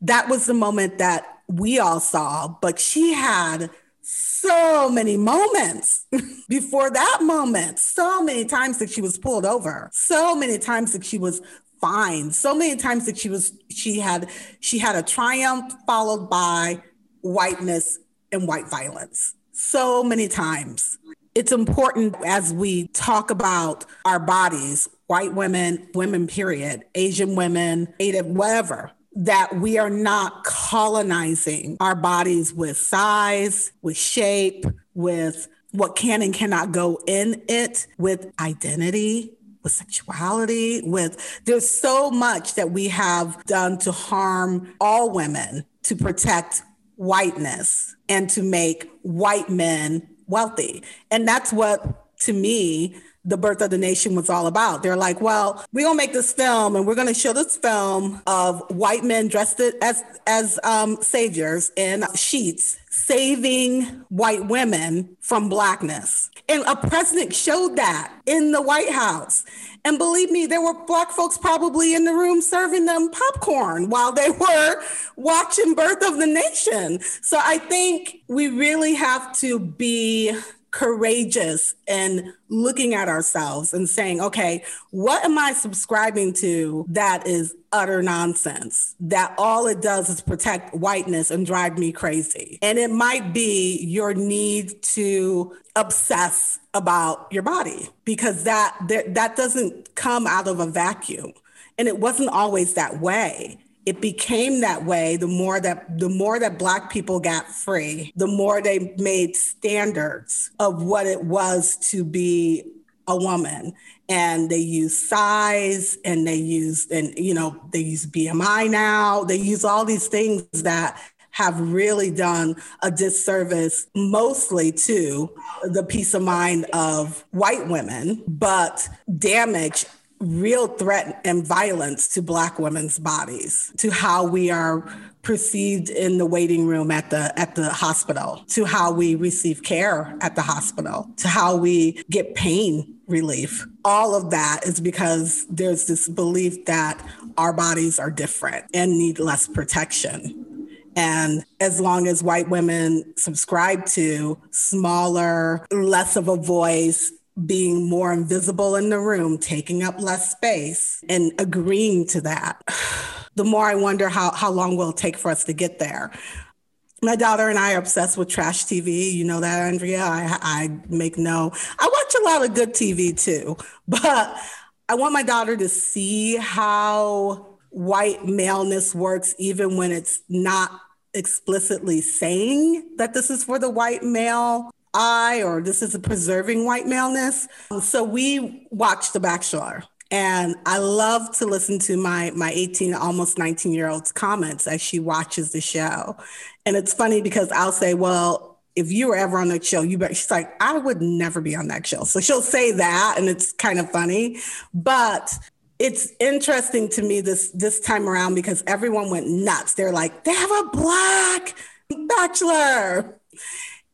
that was the moment that we all saw, but she had so many moments before that moment, so many times that she was pulled over, so many times that she was fined, so many times that she was she had she had a triumph followed by whiteness and white violence. So many times. It's important as we talk about our bodies, white women, women period, Asian women, native, whatever that we are not colonizing our bodies with size, with shape, with what can and cannot go in it, with identity. with sexuality, with there's so much that we have done to harm all women to protect whiteness and to make white men wealthy. And that's what, to me, the birth of the nation was all about. They're like, well, we're gonna make this film and we're gonna show this film of white men dressed as as um, saviors in sheets saving white women from blackness. And a president showed that in the White House. And believe me, there were black folks probably in the room serving them popcorn while they were watching Birth of the Nation. So I think we really have to be courageous and looking at ourselves and saying, okay, what am I subscribing to that is utter nonsense? That all it does is protect whiteness and drive me crazy. And it might be your need to obsess about your body because that that doesn't come out of a vacuum. And it wasn't always that way it became that way the more that the more that black people got free the more they made standards of what it was to be a woman. And they use size and they use and you know they use bmi now. They use all these things that have really done a disservice mostly to the peace of mind of white women but damage real threat and violence to black women's bodies to how we are perceived in the waiting room at the at the hospital to how we receive care at the hospital to how we get pain relief. All of that is because there's this belief that our bodies are different and need less protection. And as long as white women subscribe to smaller, less of a voice, being more invisible in the room, taking up less space, and agreeing to that, the more I wonder how, how long will it take for us to get there. My daughter and I are obsessed with trash TV. You know that, Andrea. I, I make no, I watch a lot of good TV too, but I want my daughter to see how white maleness works, even when it's not explicitly saying that this is for the white male I or this is a preserving white maleness. Um, so we watched The Bachelor. And I love to listen to my my 18, almost 19 year old's comments as she watches the show. And it's funny because I'll say, well, if you were ever on that show, you bet she's like, I would never be on that show. So she'll say that, and it's kind of funny. But it's interesting to me this this time around because everyone went nuts. They're like, they have a black bachelor.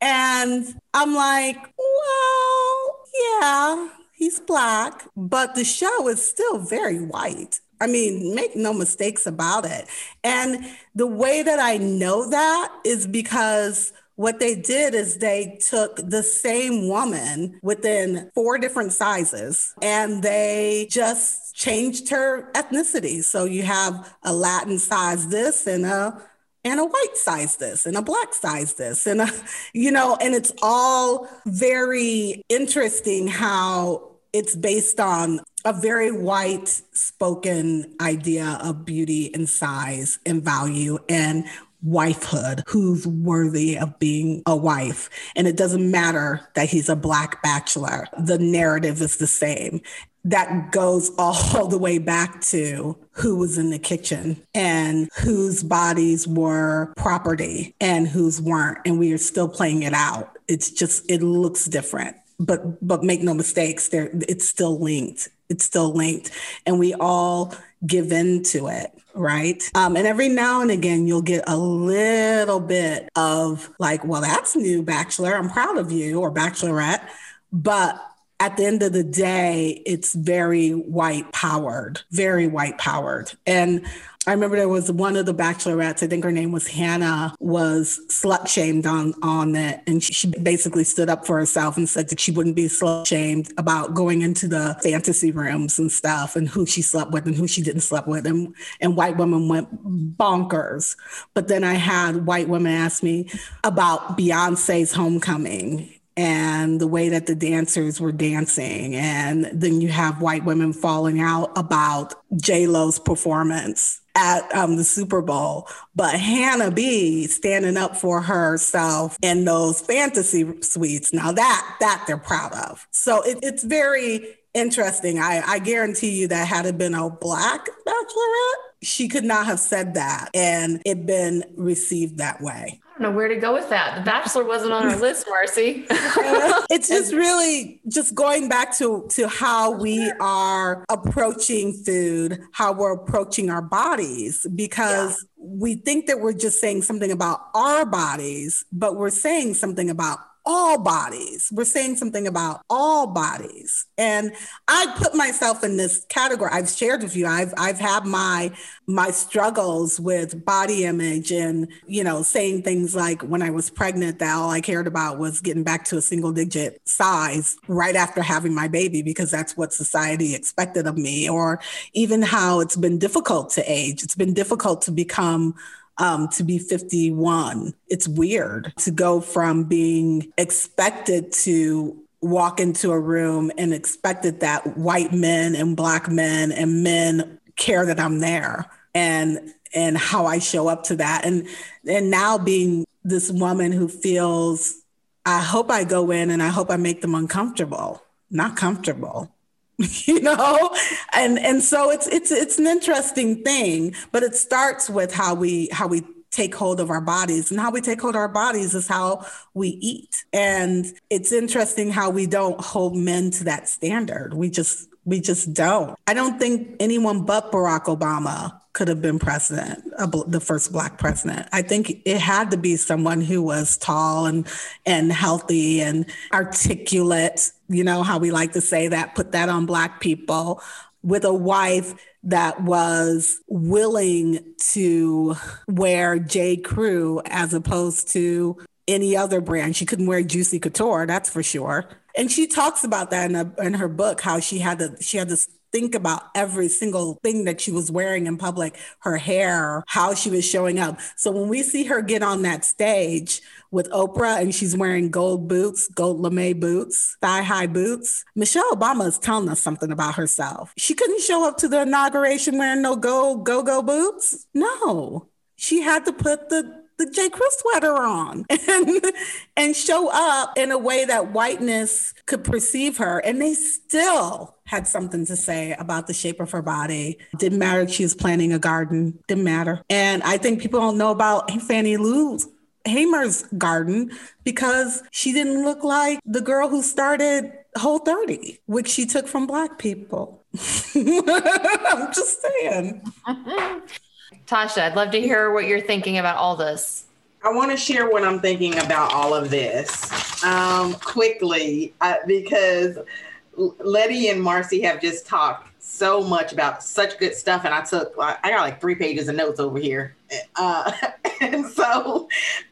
And I'm like, well, yeah, he's black, but the show is still very white. I mean, make no mistakes about it. And the way that I know that is because what they did is they took the same woman within four different sizes and they just changed her ethnicity. So you have a Latin size this and a and a white size this and a black size this and a, you know and it's all very interesting how it's based on a very white spoken idea of beauty and size and value and wifehood who's worthy of being a wife. And it doesn't matter that he's a black bachelor. The narrative is the same that goes all the way back to who was in the kitchen and whose bodies were property and whose weren't and we are still playing it out. It's just it looks different. But but make no mistakes there it's still linked. It's still linked and we all give in to it right? Um, and every now and again you'll get a little bit of like well that's new bachelor. I'm proud of you or bachelorette. But at the end of the day, it's very white powered, very white powered. And I remember there was one of the bachelorettes, I think her name was Hannah, was slut shamed on, on it. And she basically stood up for herself and said that she wouldn't be slut shamed about going into the fantasy rooms and stuff and who she slept with and who she didn't sleep with. And, and white women went bonkers. But then I had white women ask me about Beyonce's homecoming and the way that the dancers were dancing. And then you have white women falling out about J Lo's performance at um, the Super Bowl, but Hannah B standing up for herself in those fantasy suites. Now that that they're proud of. So it, it's very interesting. I, I guarantee you that had it been a black bachelorette, she could not have said that and it been received that way. Don't know where to go with that. The Bachelor wasn't on our list, Marcy. it's just really just going back to to how we are approaching food, how we're approaching our bodies, because yeah. we think that we're just saying something about our bodies, but we're saying something about all bodies. We're saying something about all bodies. And I put myself in this category. I've shared with you. I've I've had my my struggles with body image and, you know, saying things like when I was pregnant that all I cared about was getting back to a single digit size right after having my baby because that's what society expected of me or even how it's been difficult to age. It's been difficult to become um, to be 51. It's weird to go from being expected to walk into a room and expected that white men and black men and men care that I'm there and and how I show up to that and and now being this woman who feels I hope I go in and I hope I make them uncomfortable not comfortable you know? And and so it's it's it's an interesting thing but it starts with how we how we take hold of our bodies and how we take hold of our bodies is how we eat. And it's interesting how we don't hold men to that standard. We just we just don't. I don't think anyone but barack obama could have been president, the first black president. I think it had to be someone who was tall and and healthy and articulate. You know how we like to say that. Put that on black people with a wife that was willing to wear J. Crew as opposed to any other brand. She couldn't wear Juicy Couture, that's for sure. And she talks about that in, a, in her book, how she had to she had to think about every single thing that she was wearing in public, her hair, how she was showing up. So when we see her get on that stage with Oprah and she's wearing gold boots, gold lame boots, thigh high boots, Michelle Obama is telling us something about herself. She couldn't show up to the inauguration wearing no gold go go boots. No, she had to put the the J. Crew sweater on and, and show up in a way that whiteness could perceive her. And they still had something to say about the shape of her body. Didn't matter if she was planting a garden, didn't matter. And I think people don't know about Fannie Lou Hamer's garden because she didn't look like the girl who started Whole 30, which she took from Black people. I'm just saying. Tasha, I'd love to hear what you're thinking about all this. I want to share what I'm thinking about all of this um, quickly uh, because Letty and Marcy have just talked so much about such good stuff, and I took I got like three pages of notes over here. Uh, and so,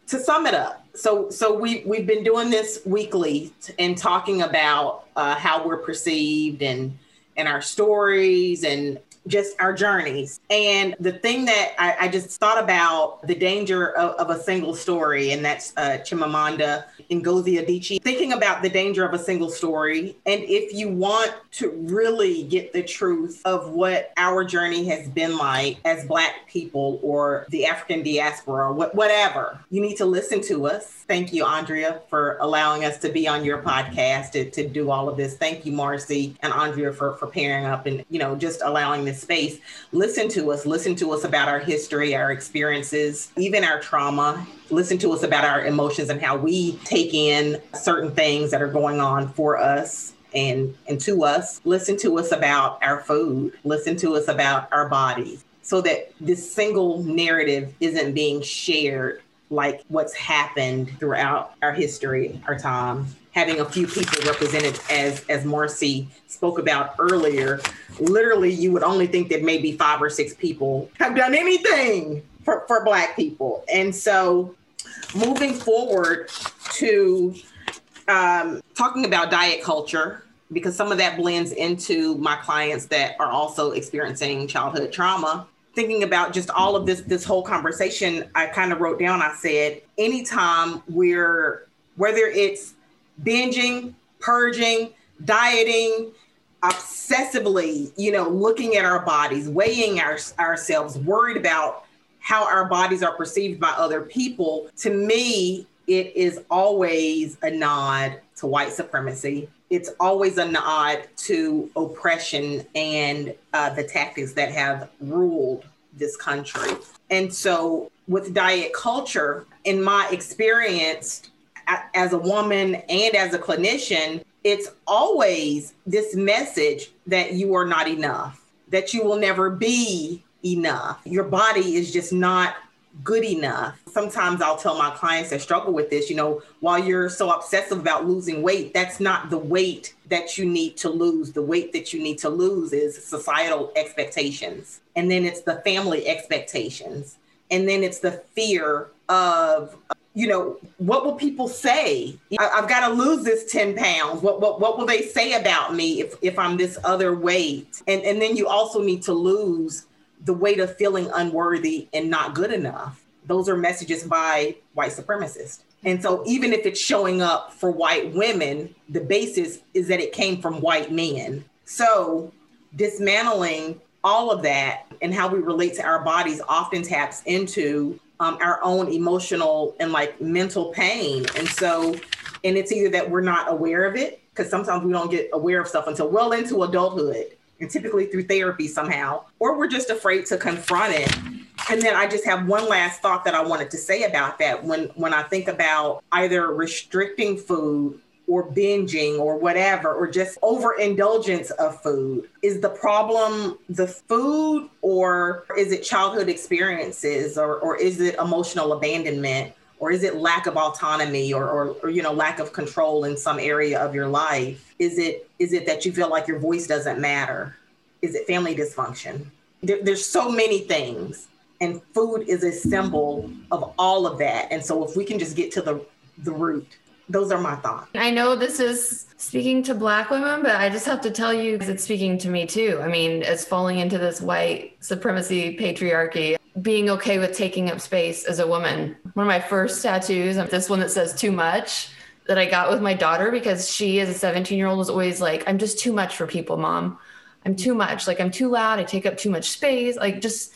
to sum it up, so so we we've been doing this weekly and talking about uh, how we're perceived and and our stories and just our journeys. And the thing that I, I just thought about the danger of, of, a single story, and that's uh, Chimamanda Ngozi Adichie, thinking about the danger of a single story. And if you want to really get the truth of what our journey has been like as Black people or the African diaspora, or whatever, you need to listen to us. Thank you, Andrea, for allowing us to be on your podcast to, to do all of this. Thank you, Marcy and Andrea, for, for pairing up and, you know, just allowing this space. Listen to us. Listen to us about our history, our experiences, even our trauma. Listen to us about our emotions and how we take in certain things that are going on for us and and to us listen to us about our food listen to us about our bodies so that this single narrative isn't being shared like what's happened throughout our history our time. Having a few people represented as as marcy spoke about earlier literally you would only think that maybe five or six people have done anything for, for black people. And so moving forward to um, talking about diet culture because some of that blends into my clients that are also experiencing childhood trauma thinking about just all of this this whole conversation i kind of wrote down i said anytime we're whether it's binging purging dieting obsessively you know looking at our bodies weighing our, ourselves worried about how our bodies are perceived by other people to me it is always a nod to white supremacy it's always a nod to oppression and uh, the tactics that have ruled this country. And so, with diet culture, in my experience as a woman and as a clinician, it's always this message that you are not enough, that you will never be enough. Your body is just not good enough. Sometimes I'll tell my clients that struggle with this, you know, while you're so obsessive about losing weight, that's not the weight that you need to lose. The weight that you need to lose is societal expectations. And then it's the family expectations. And then it's the fear of, you know, what will people say? I, have got to lose this 10 pounds. What, what, what will they say about me if, if I'm this other weight? And, and then you also need to lose the weight of feeling unworthy and not good enough. Those are messages by white supremacists. And so, even if it's showing up for white women, the basis is that it came from white men. So, dismantling all of that and how we relate to our bodies often taps into um, our own emotional and like mental pain. And so, and it's either that we're not aware of it, because sometimes we don't get aware of stuff until well into adulthood and typically through therapy somehow, or we're just afraid to confront it. And then I just have one last thought that I wanted to say about that. When when I think about either restricting food or binging or whatever, or just overindulgence of food, is the problem the food or is it childhood experiences or, or is it emotional abandonment? Or is it lack of autonomy or, or, or, you know lack of control in some area of your life? Is it is it that you feel like your voice doesn't matter? Is it family dysfunction? There, there's so many things and food is a symbol of all of that. And so if we can just get to the the root those are my thoughts. I know this is speaking to Black women, but I just have to tell you it's speaking to me too. I mean, it's falling into this white supremacy patriarchy being okay with taking up space as a woman. One of my first tattoos, um, this one that says too much, that I got with my daughter because she, as a 17 year old, was always like, I'm just too much for people, mom. I'm too much. Like, I'm too loud. I take up too much space. Like, just,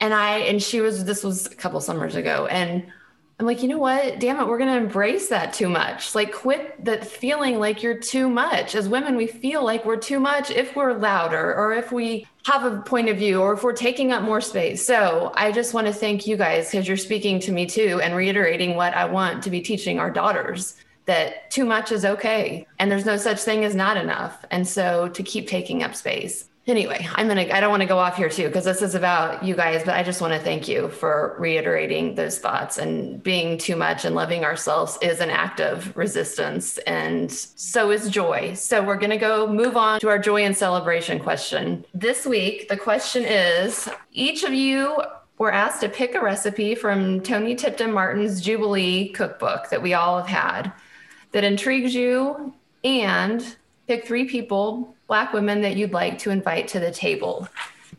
and I, and she was, this was a couple summers ago. And I'm like, you know what? Damn it, we're going to embrace that too much. Like, quit that feeling like you're too much. As women, we feel like we're too much if we're louder or if we have a point of view or if we're taking up more space. So, I just want to thank you guys because you're speaking to me too and reiterating what I want to be teaching our daughters that too much is okay and there's no such thing as not enough. And so, to keep taking up space anyway i'm gonna i don't want to go off here too because this is about you guys but i just want to thank you for reiterating those thoughts and being too much and loving ourselves is an act of resistance and so is joy. So we're gonna go move on to our joy and celebration question. This week the question is each of you were asked to pick a recipe from Toni Tipton-Martin's jubilee cookbook that we all have had that intrigues you and pick three people Black women that you'd like to invite to the table.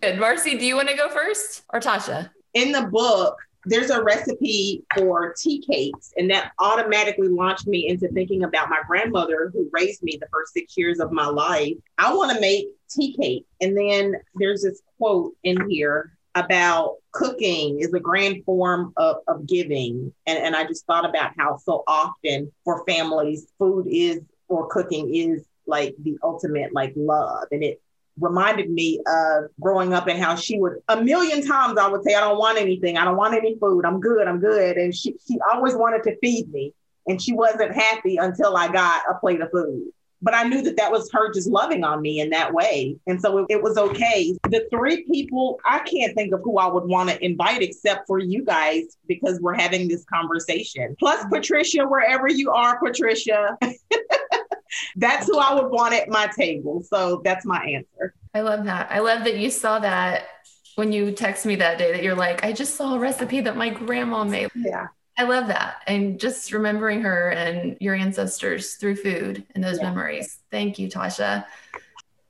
Good. Marcy, do you want to go first or Tasha? In the book, there's a recipe for tea cakes, and that automatically launched me into thinking about my grandmother who raised me the first six years of my life. I want to make tea cake. And then there's this quote in here about cooking is a grand form of, of giving. And, and I just thought about how so often for families, food is or cooking is like the ultimate like love. And it reminded me of growing up and how she would a million times I would say, I don't want anything, I don't want any food, I'm good, I'm good. And she she always wanted to feed me. And she wasn't happy until I got a plate of food. But I knew that that was her just loving on me in that way. And so it, it was okay. The three people, I can't think of who I would want to invite except for you guys because we're having this conversation. Plus, Patricia, wherever you are, Patricia. that's who I would want at my table. So that's my answer. I love that. I love that you saw that when you text me that day that you're like, I just saw a recipe that my grandma made. Yeah. I love that. And just remembering her and your ancestors through food and those yeah. memories. Thank you, Tasha.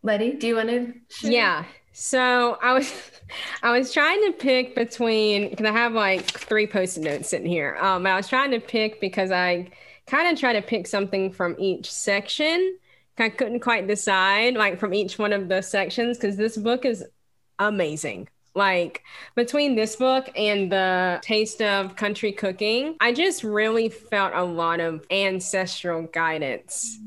Letty, do you want to? Share? Yeah. So I was I was trying to pick between because I have like three post-it notes sitting here. Um, I was trying to pick because I kind of try to pick something from each section. I couldn't quite decide, like from each one of the sections, because this book is amazing. Like between this book and the taste of country cooking, I just really felt a lot of ancestral guidance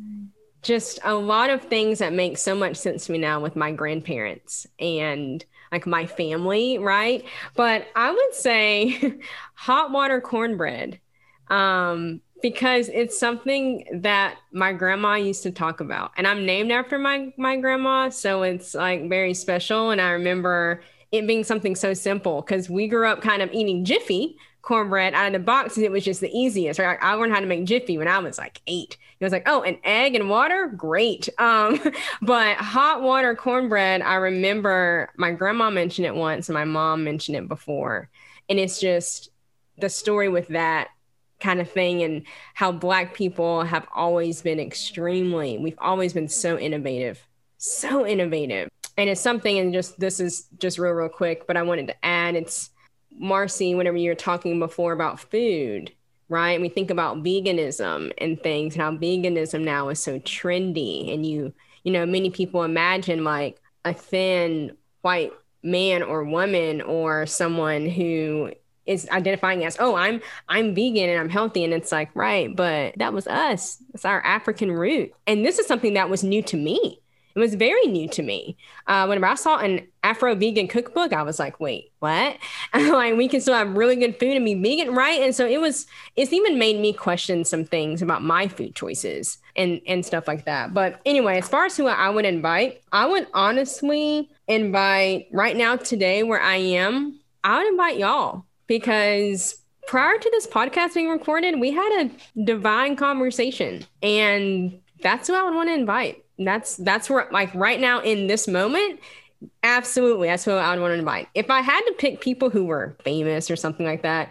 just a lot of things that make so much sense to me now with my grandparents and like my family, right? But I would say hot water cornbread. Um, because it's something that my grandma used to talk about and i'm named after my my grandma so it's like very special and i remember it being something so simple because we grew up kind of eating jiffy cornbread out of the box and it was just the easiest right? I learned how to make jiffy when i was like eight. It was like oh an egg and water? Great. Um but hot water cornbread i remember my grandma mentioned it once and my mom mentioned it before and it's just the story with that kind of thing and how black people have always been extremely we've always been so innovative so innovative. And it's something and just this is just real real quick but i wanted to add it's marcy whenever you're talking before about food right? We think about veganism and things and how veganism now is so trendy and you you know many people imagine like a thin white man or woman or someone who is identifying as oh i'm i'm vegan and i'm healthy and it's like right but that was us it's our african root and this is something that was new to me it was very new to me. Uh, whenever I saw an Afro vegan cookbook, I was like, wait, what? like, we can still have really good food and be vegan, right? And so it was, it's even made me question some things about my food choices and, and stuff like that. But anyway, as far as who I would invite, I would honestly invite right now, today, where I am, I would invite y'all because prior to this podcast being recorded, we had a divine conversation. And that's who I would want to invite. That's that's where like right now in this moment, absolutely that's who I would want to invite. If I had to pick people who were famous or something like that,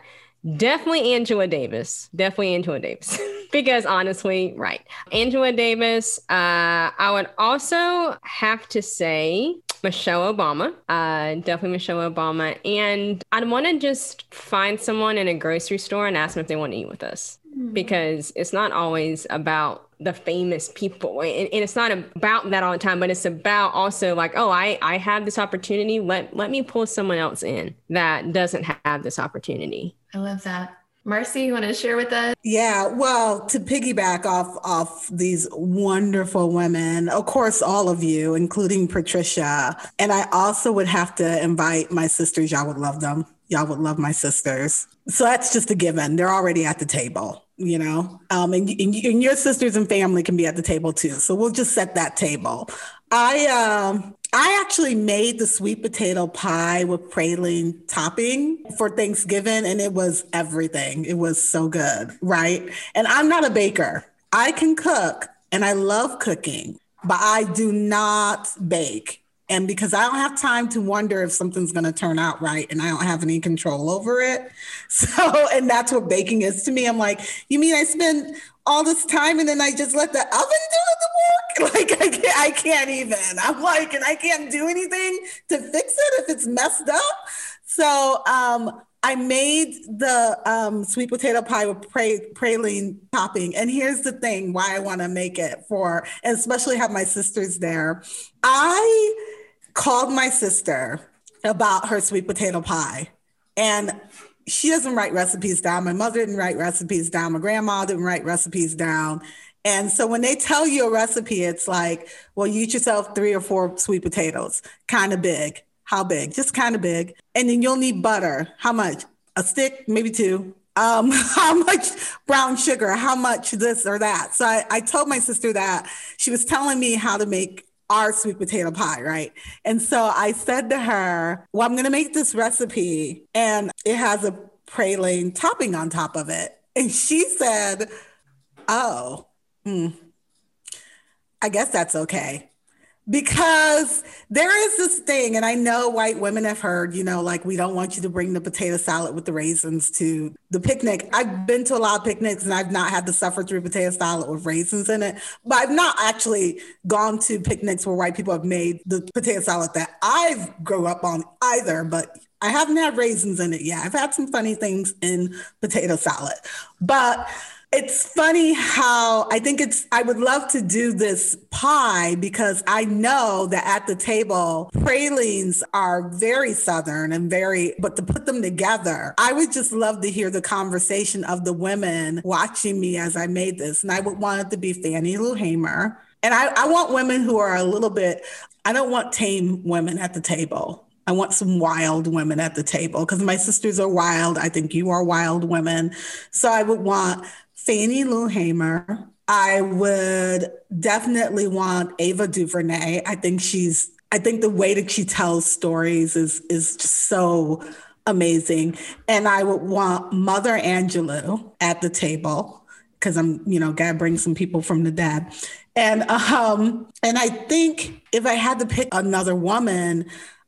definitely Angela Davis. Definitely Angela Davis. because honestly, right. Angela Davis. Uh, I would also have to say Michelle Obama, uh, definitely Michelle Obama. And I'd want to just find someone in a grocery store and ask them if they want to eat with us. Mm-hmm. because it's not always about the famous people. And, and, it's not about that all the time but it's about also like oh i i have this opportunity. Let let me pull someone else in that doesn't have this opportunity. I love that Marcy, you want to share with us? Yeah, well, to piggyback off off these wonderful women, of course, all of you, including Patricia, and I also would have to invite my sisters. Y'all would love them. Y'all would love my sisters. So that's just a given. They're already at the table, you know, um, and, and, and your sisters and family can be at the table too. So we'll just set that table. I um, I actually made the sweet potato pie with praline topping for Thanksgiving, and it was everything. It was so good, right? And I'm not a baker. I can cook and I love cooking, but I do not bake. And because I don't have time to wonder if something's going to turn out right and I don't have any control over it. So, and that's what baking is to me. I'm like, you mean I spend all this time and then I just let the oven do the work? Like I can't, I can't even. I'm like, and I can't do anything to fix it if it's messed up. So um, I made the um, sweet potato pie with pra- praline topping. And here's the thing why I want to make it for, and especially have my sisters there. I called my sister about her sweet potato pie. And she doesn't write recipes down. My mother didn't write recipes down. My grandma didn't write recipes down. And so when they tell you a recipe, it's like, well, you eat yourself three or four sweet potatoes, kind of big. How big? Just kind of big. And then you'll need butter. How much? A stick, maybe two. Um, how much brown sugar? How much this or that? So I, I told my sister that she was telling me how to make our sweet potato pie, right? And so I said to her, Well, I'm going to make this recipe and it has a praline topping on top of it. And she said, Oh, hmm, I guess that's okay because there is this thing, and I know white women have heard, you know, like we don't want you to bring the potato salad with the raisins to the picnic. I've been to a lot of picnics and I've not had to suffer through potato salad with raisins in it, but I've not actually gone to picnics where white people have made the potato salad that I've grew up on either, but I haven't had raisins in it yet. I've had some funny things in potato salad, but it's funny how I think it's, I would love to do this pie because I know that at the table, pralines are very Southern and very, but to put them together, I would just love to hear the conversation of the women watching me as I made this. And I would want it to be Fannie Lou Hamer And I, I want women who are a little bit, I don't want tame women at the table. I want some wild women at the table because my sisters are wild. I think you are wild women. So I would want Fannie Lou Hamer. I would definitely want Ava DuVernay. I think she's I think the way that she tells stories is is so amazing. And I would want Mother Angelou at the table because I'm, you know, gotta bring some people from the dad. And um, and I think if I had to pick another woman,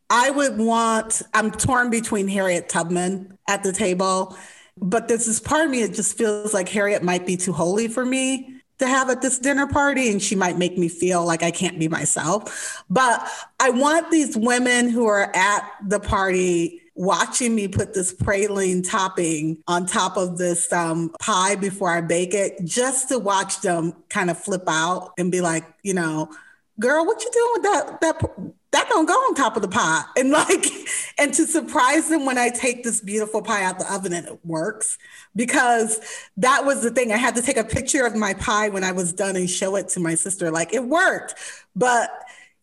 I would want, I'm torn between Harriet Tubman at the table, but there's this part of me that just feels like Harriet might be too holy for me to have at this dinner party and she might make me feel like I can't be myself. But I want these women who are at the party watching me put this praline topping on top of this um, pie before I bake it, just to watch them kind of flip out and be like, you know, girl, what you doing with that that that don't go on top of the pie. And like, and to surprise them when I take this beautiful pie out the oven and it works. Because that was the thing. I had to take a picture of my pie when I was done and show it to my sister. Like it worked. But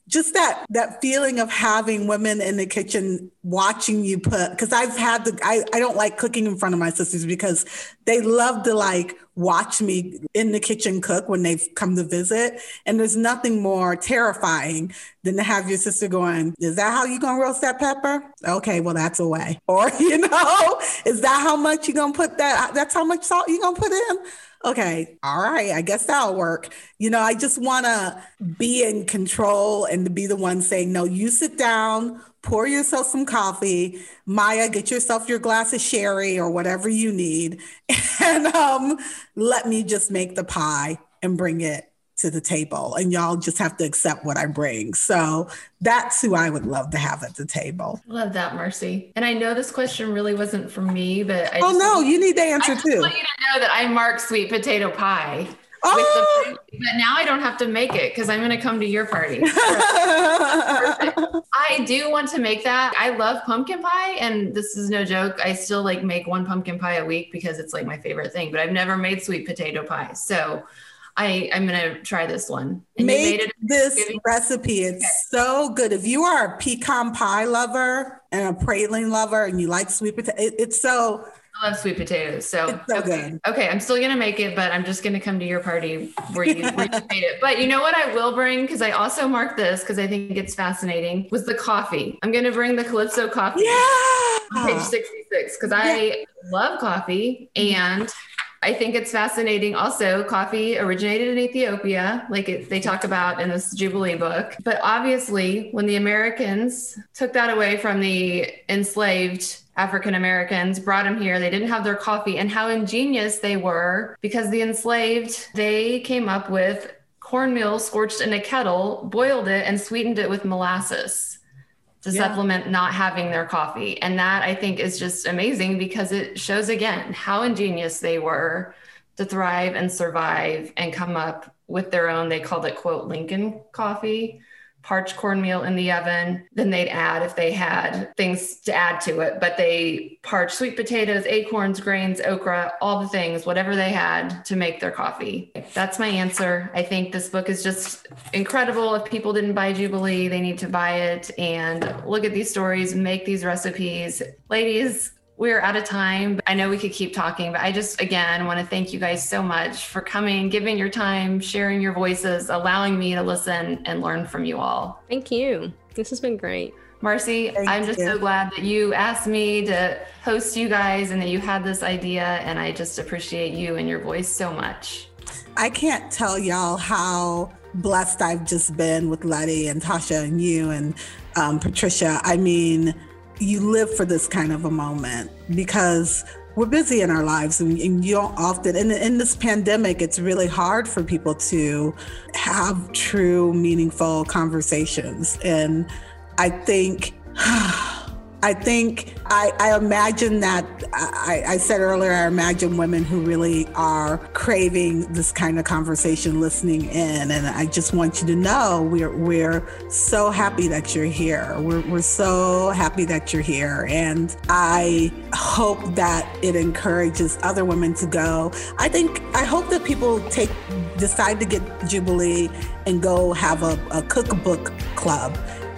just that that feeling of having women in the kitchen watching you put because I've had the I, I don't like cooking in front of my sisters because they love to like watch me in the kitchen cook when they've come to visit. And there's nothing more terrifying than to have your sister going, Is that how you gonna roast that pepper? Okay, well that's a way. Or, you know, is that how much you gonna put that? That's how much salt you gonna put in? Okay, all right, I guess that'll work. You know, I just want to be in control and to be the one saying, no, you sit down, pour yourself some coffee. Maya, get yourself your glass of sherry or whatever you need. And um, let me just make the pie and bring it to the table and y'all just have to accept what I bring. So that's who I would love to have at the table. Love that, Marcy. And I know this question really wasn't for me, but I oh no, you need the answer I too. I want you to know that I mark sweet potato pie. Oh. The, but now I don't have to make it because I'm going to come to your party. I do want to make that. I love pumpkin pie, and this is no joke. I still like make one pumpkin pie a week because it's like my favorite thing. But I've never made sweet potato pie, so I I'm gonna try this one. And Make this recipe. It's okay. so good. If you are a pecan pie lover and a praline lover, and you like sweet potato, it, it's so. I love sweet potatoes. So, so okay. Good. okay, I'm still gonna make it, but I'm just gonna come to your party where you, where you made it. But you know what I will bring because I also marked this because I think it's fascinating was the coffee. I'm gonna bring the Calypso coffee. Yeah. page 66 because I love coffee and I think it's fascinating. Also, coffee originated in Ethiopia, like it, they talk about in this Jubilee book. But obviously, when the Americans took that away from the enslaved African Americans, brought them here, they didn't have their coffee, and how ingenious they were because the enslaved, they came up with cornmeal scorched in a kettle, boiled it, and sweetened it with molasses to yeah. supplement not having their coffee. And that I think is just amazing because it shows again how ingenious they were to thrive and survive and come up with their own, they called it, quote, Lincoln coffee parched cornmeal in the oven. Then they'd add if they had things to add to it, but they parched sweet potatoes, acorns, grains, okra, all the things, whatever they had to make their coffee. That's my answer. I think this book is just incredible. If people didn't buy Jubilee, they need to buy it and look at these stories, make these recipes. Ladies, we're out of time. I know we could keep talking, but I just, again, want to thank you guys so much for coming, giving your time, sharing your voices, allowing me to listen and learn from you all. Thank you. This has been great. Marcy, thank I'm just you. so glad that you asked me to host you guys and that you had this idea. And I just appreciate you and your voice so much. I can't tell y'all how blessed I've just been with Letty and Tasha and you and um, Patricia. I mean, you live for this kind of a moment because we're busy in our lives and, and you don't often in, in this pandemic it's really hard for people to have true meaningful conversations. And i think I think I, I imagine that I, I, said earlier, I imagine women who really are craving this kind of conversation, listening in. And I just want you to know we're we're so happy that you're here. We're, we're so happy that you're here. And I hope that it encourages other women to go. I think I hope that people take decide to get Jubilee and go have a, a cookbook club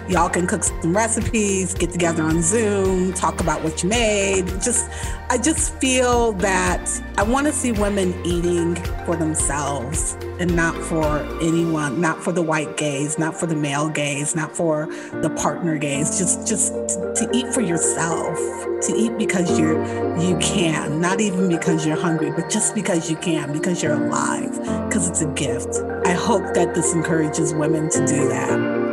Y'all can cook some recipes, get together on Zoom, talk about what you made. Just, I just feel that I want to see women eating for themselves and not for anyone, not for the white gaze, not for the male gaze, not for the partner gaze. Just, just to eat for yourself, to eat because you're, you can, not even because you're hungry, but just because you can, because you're alive, because it's a gift. I hope that this encourages women to do that.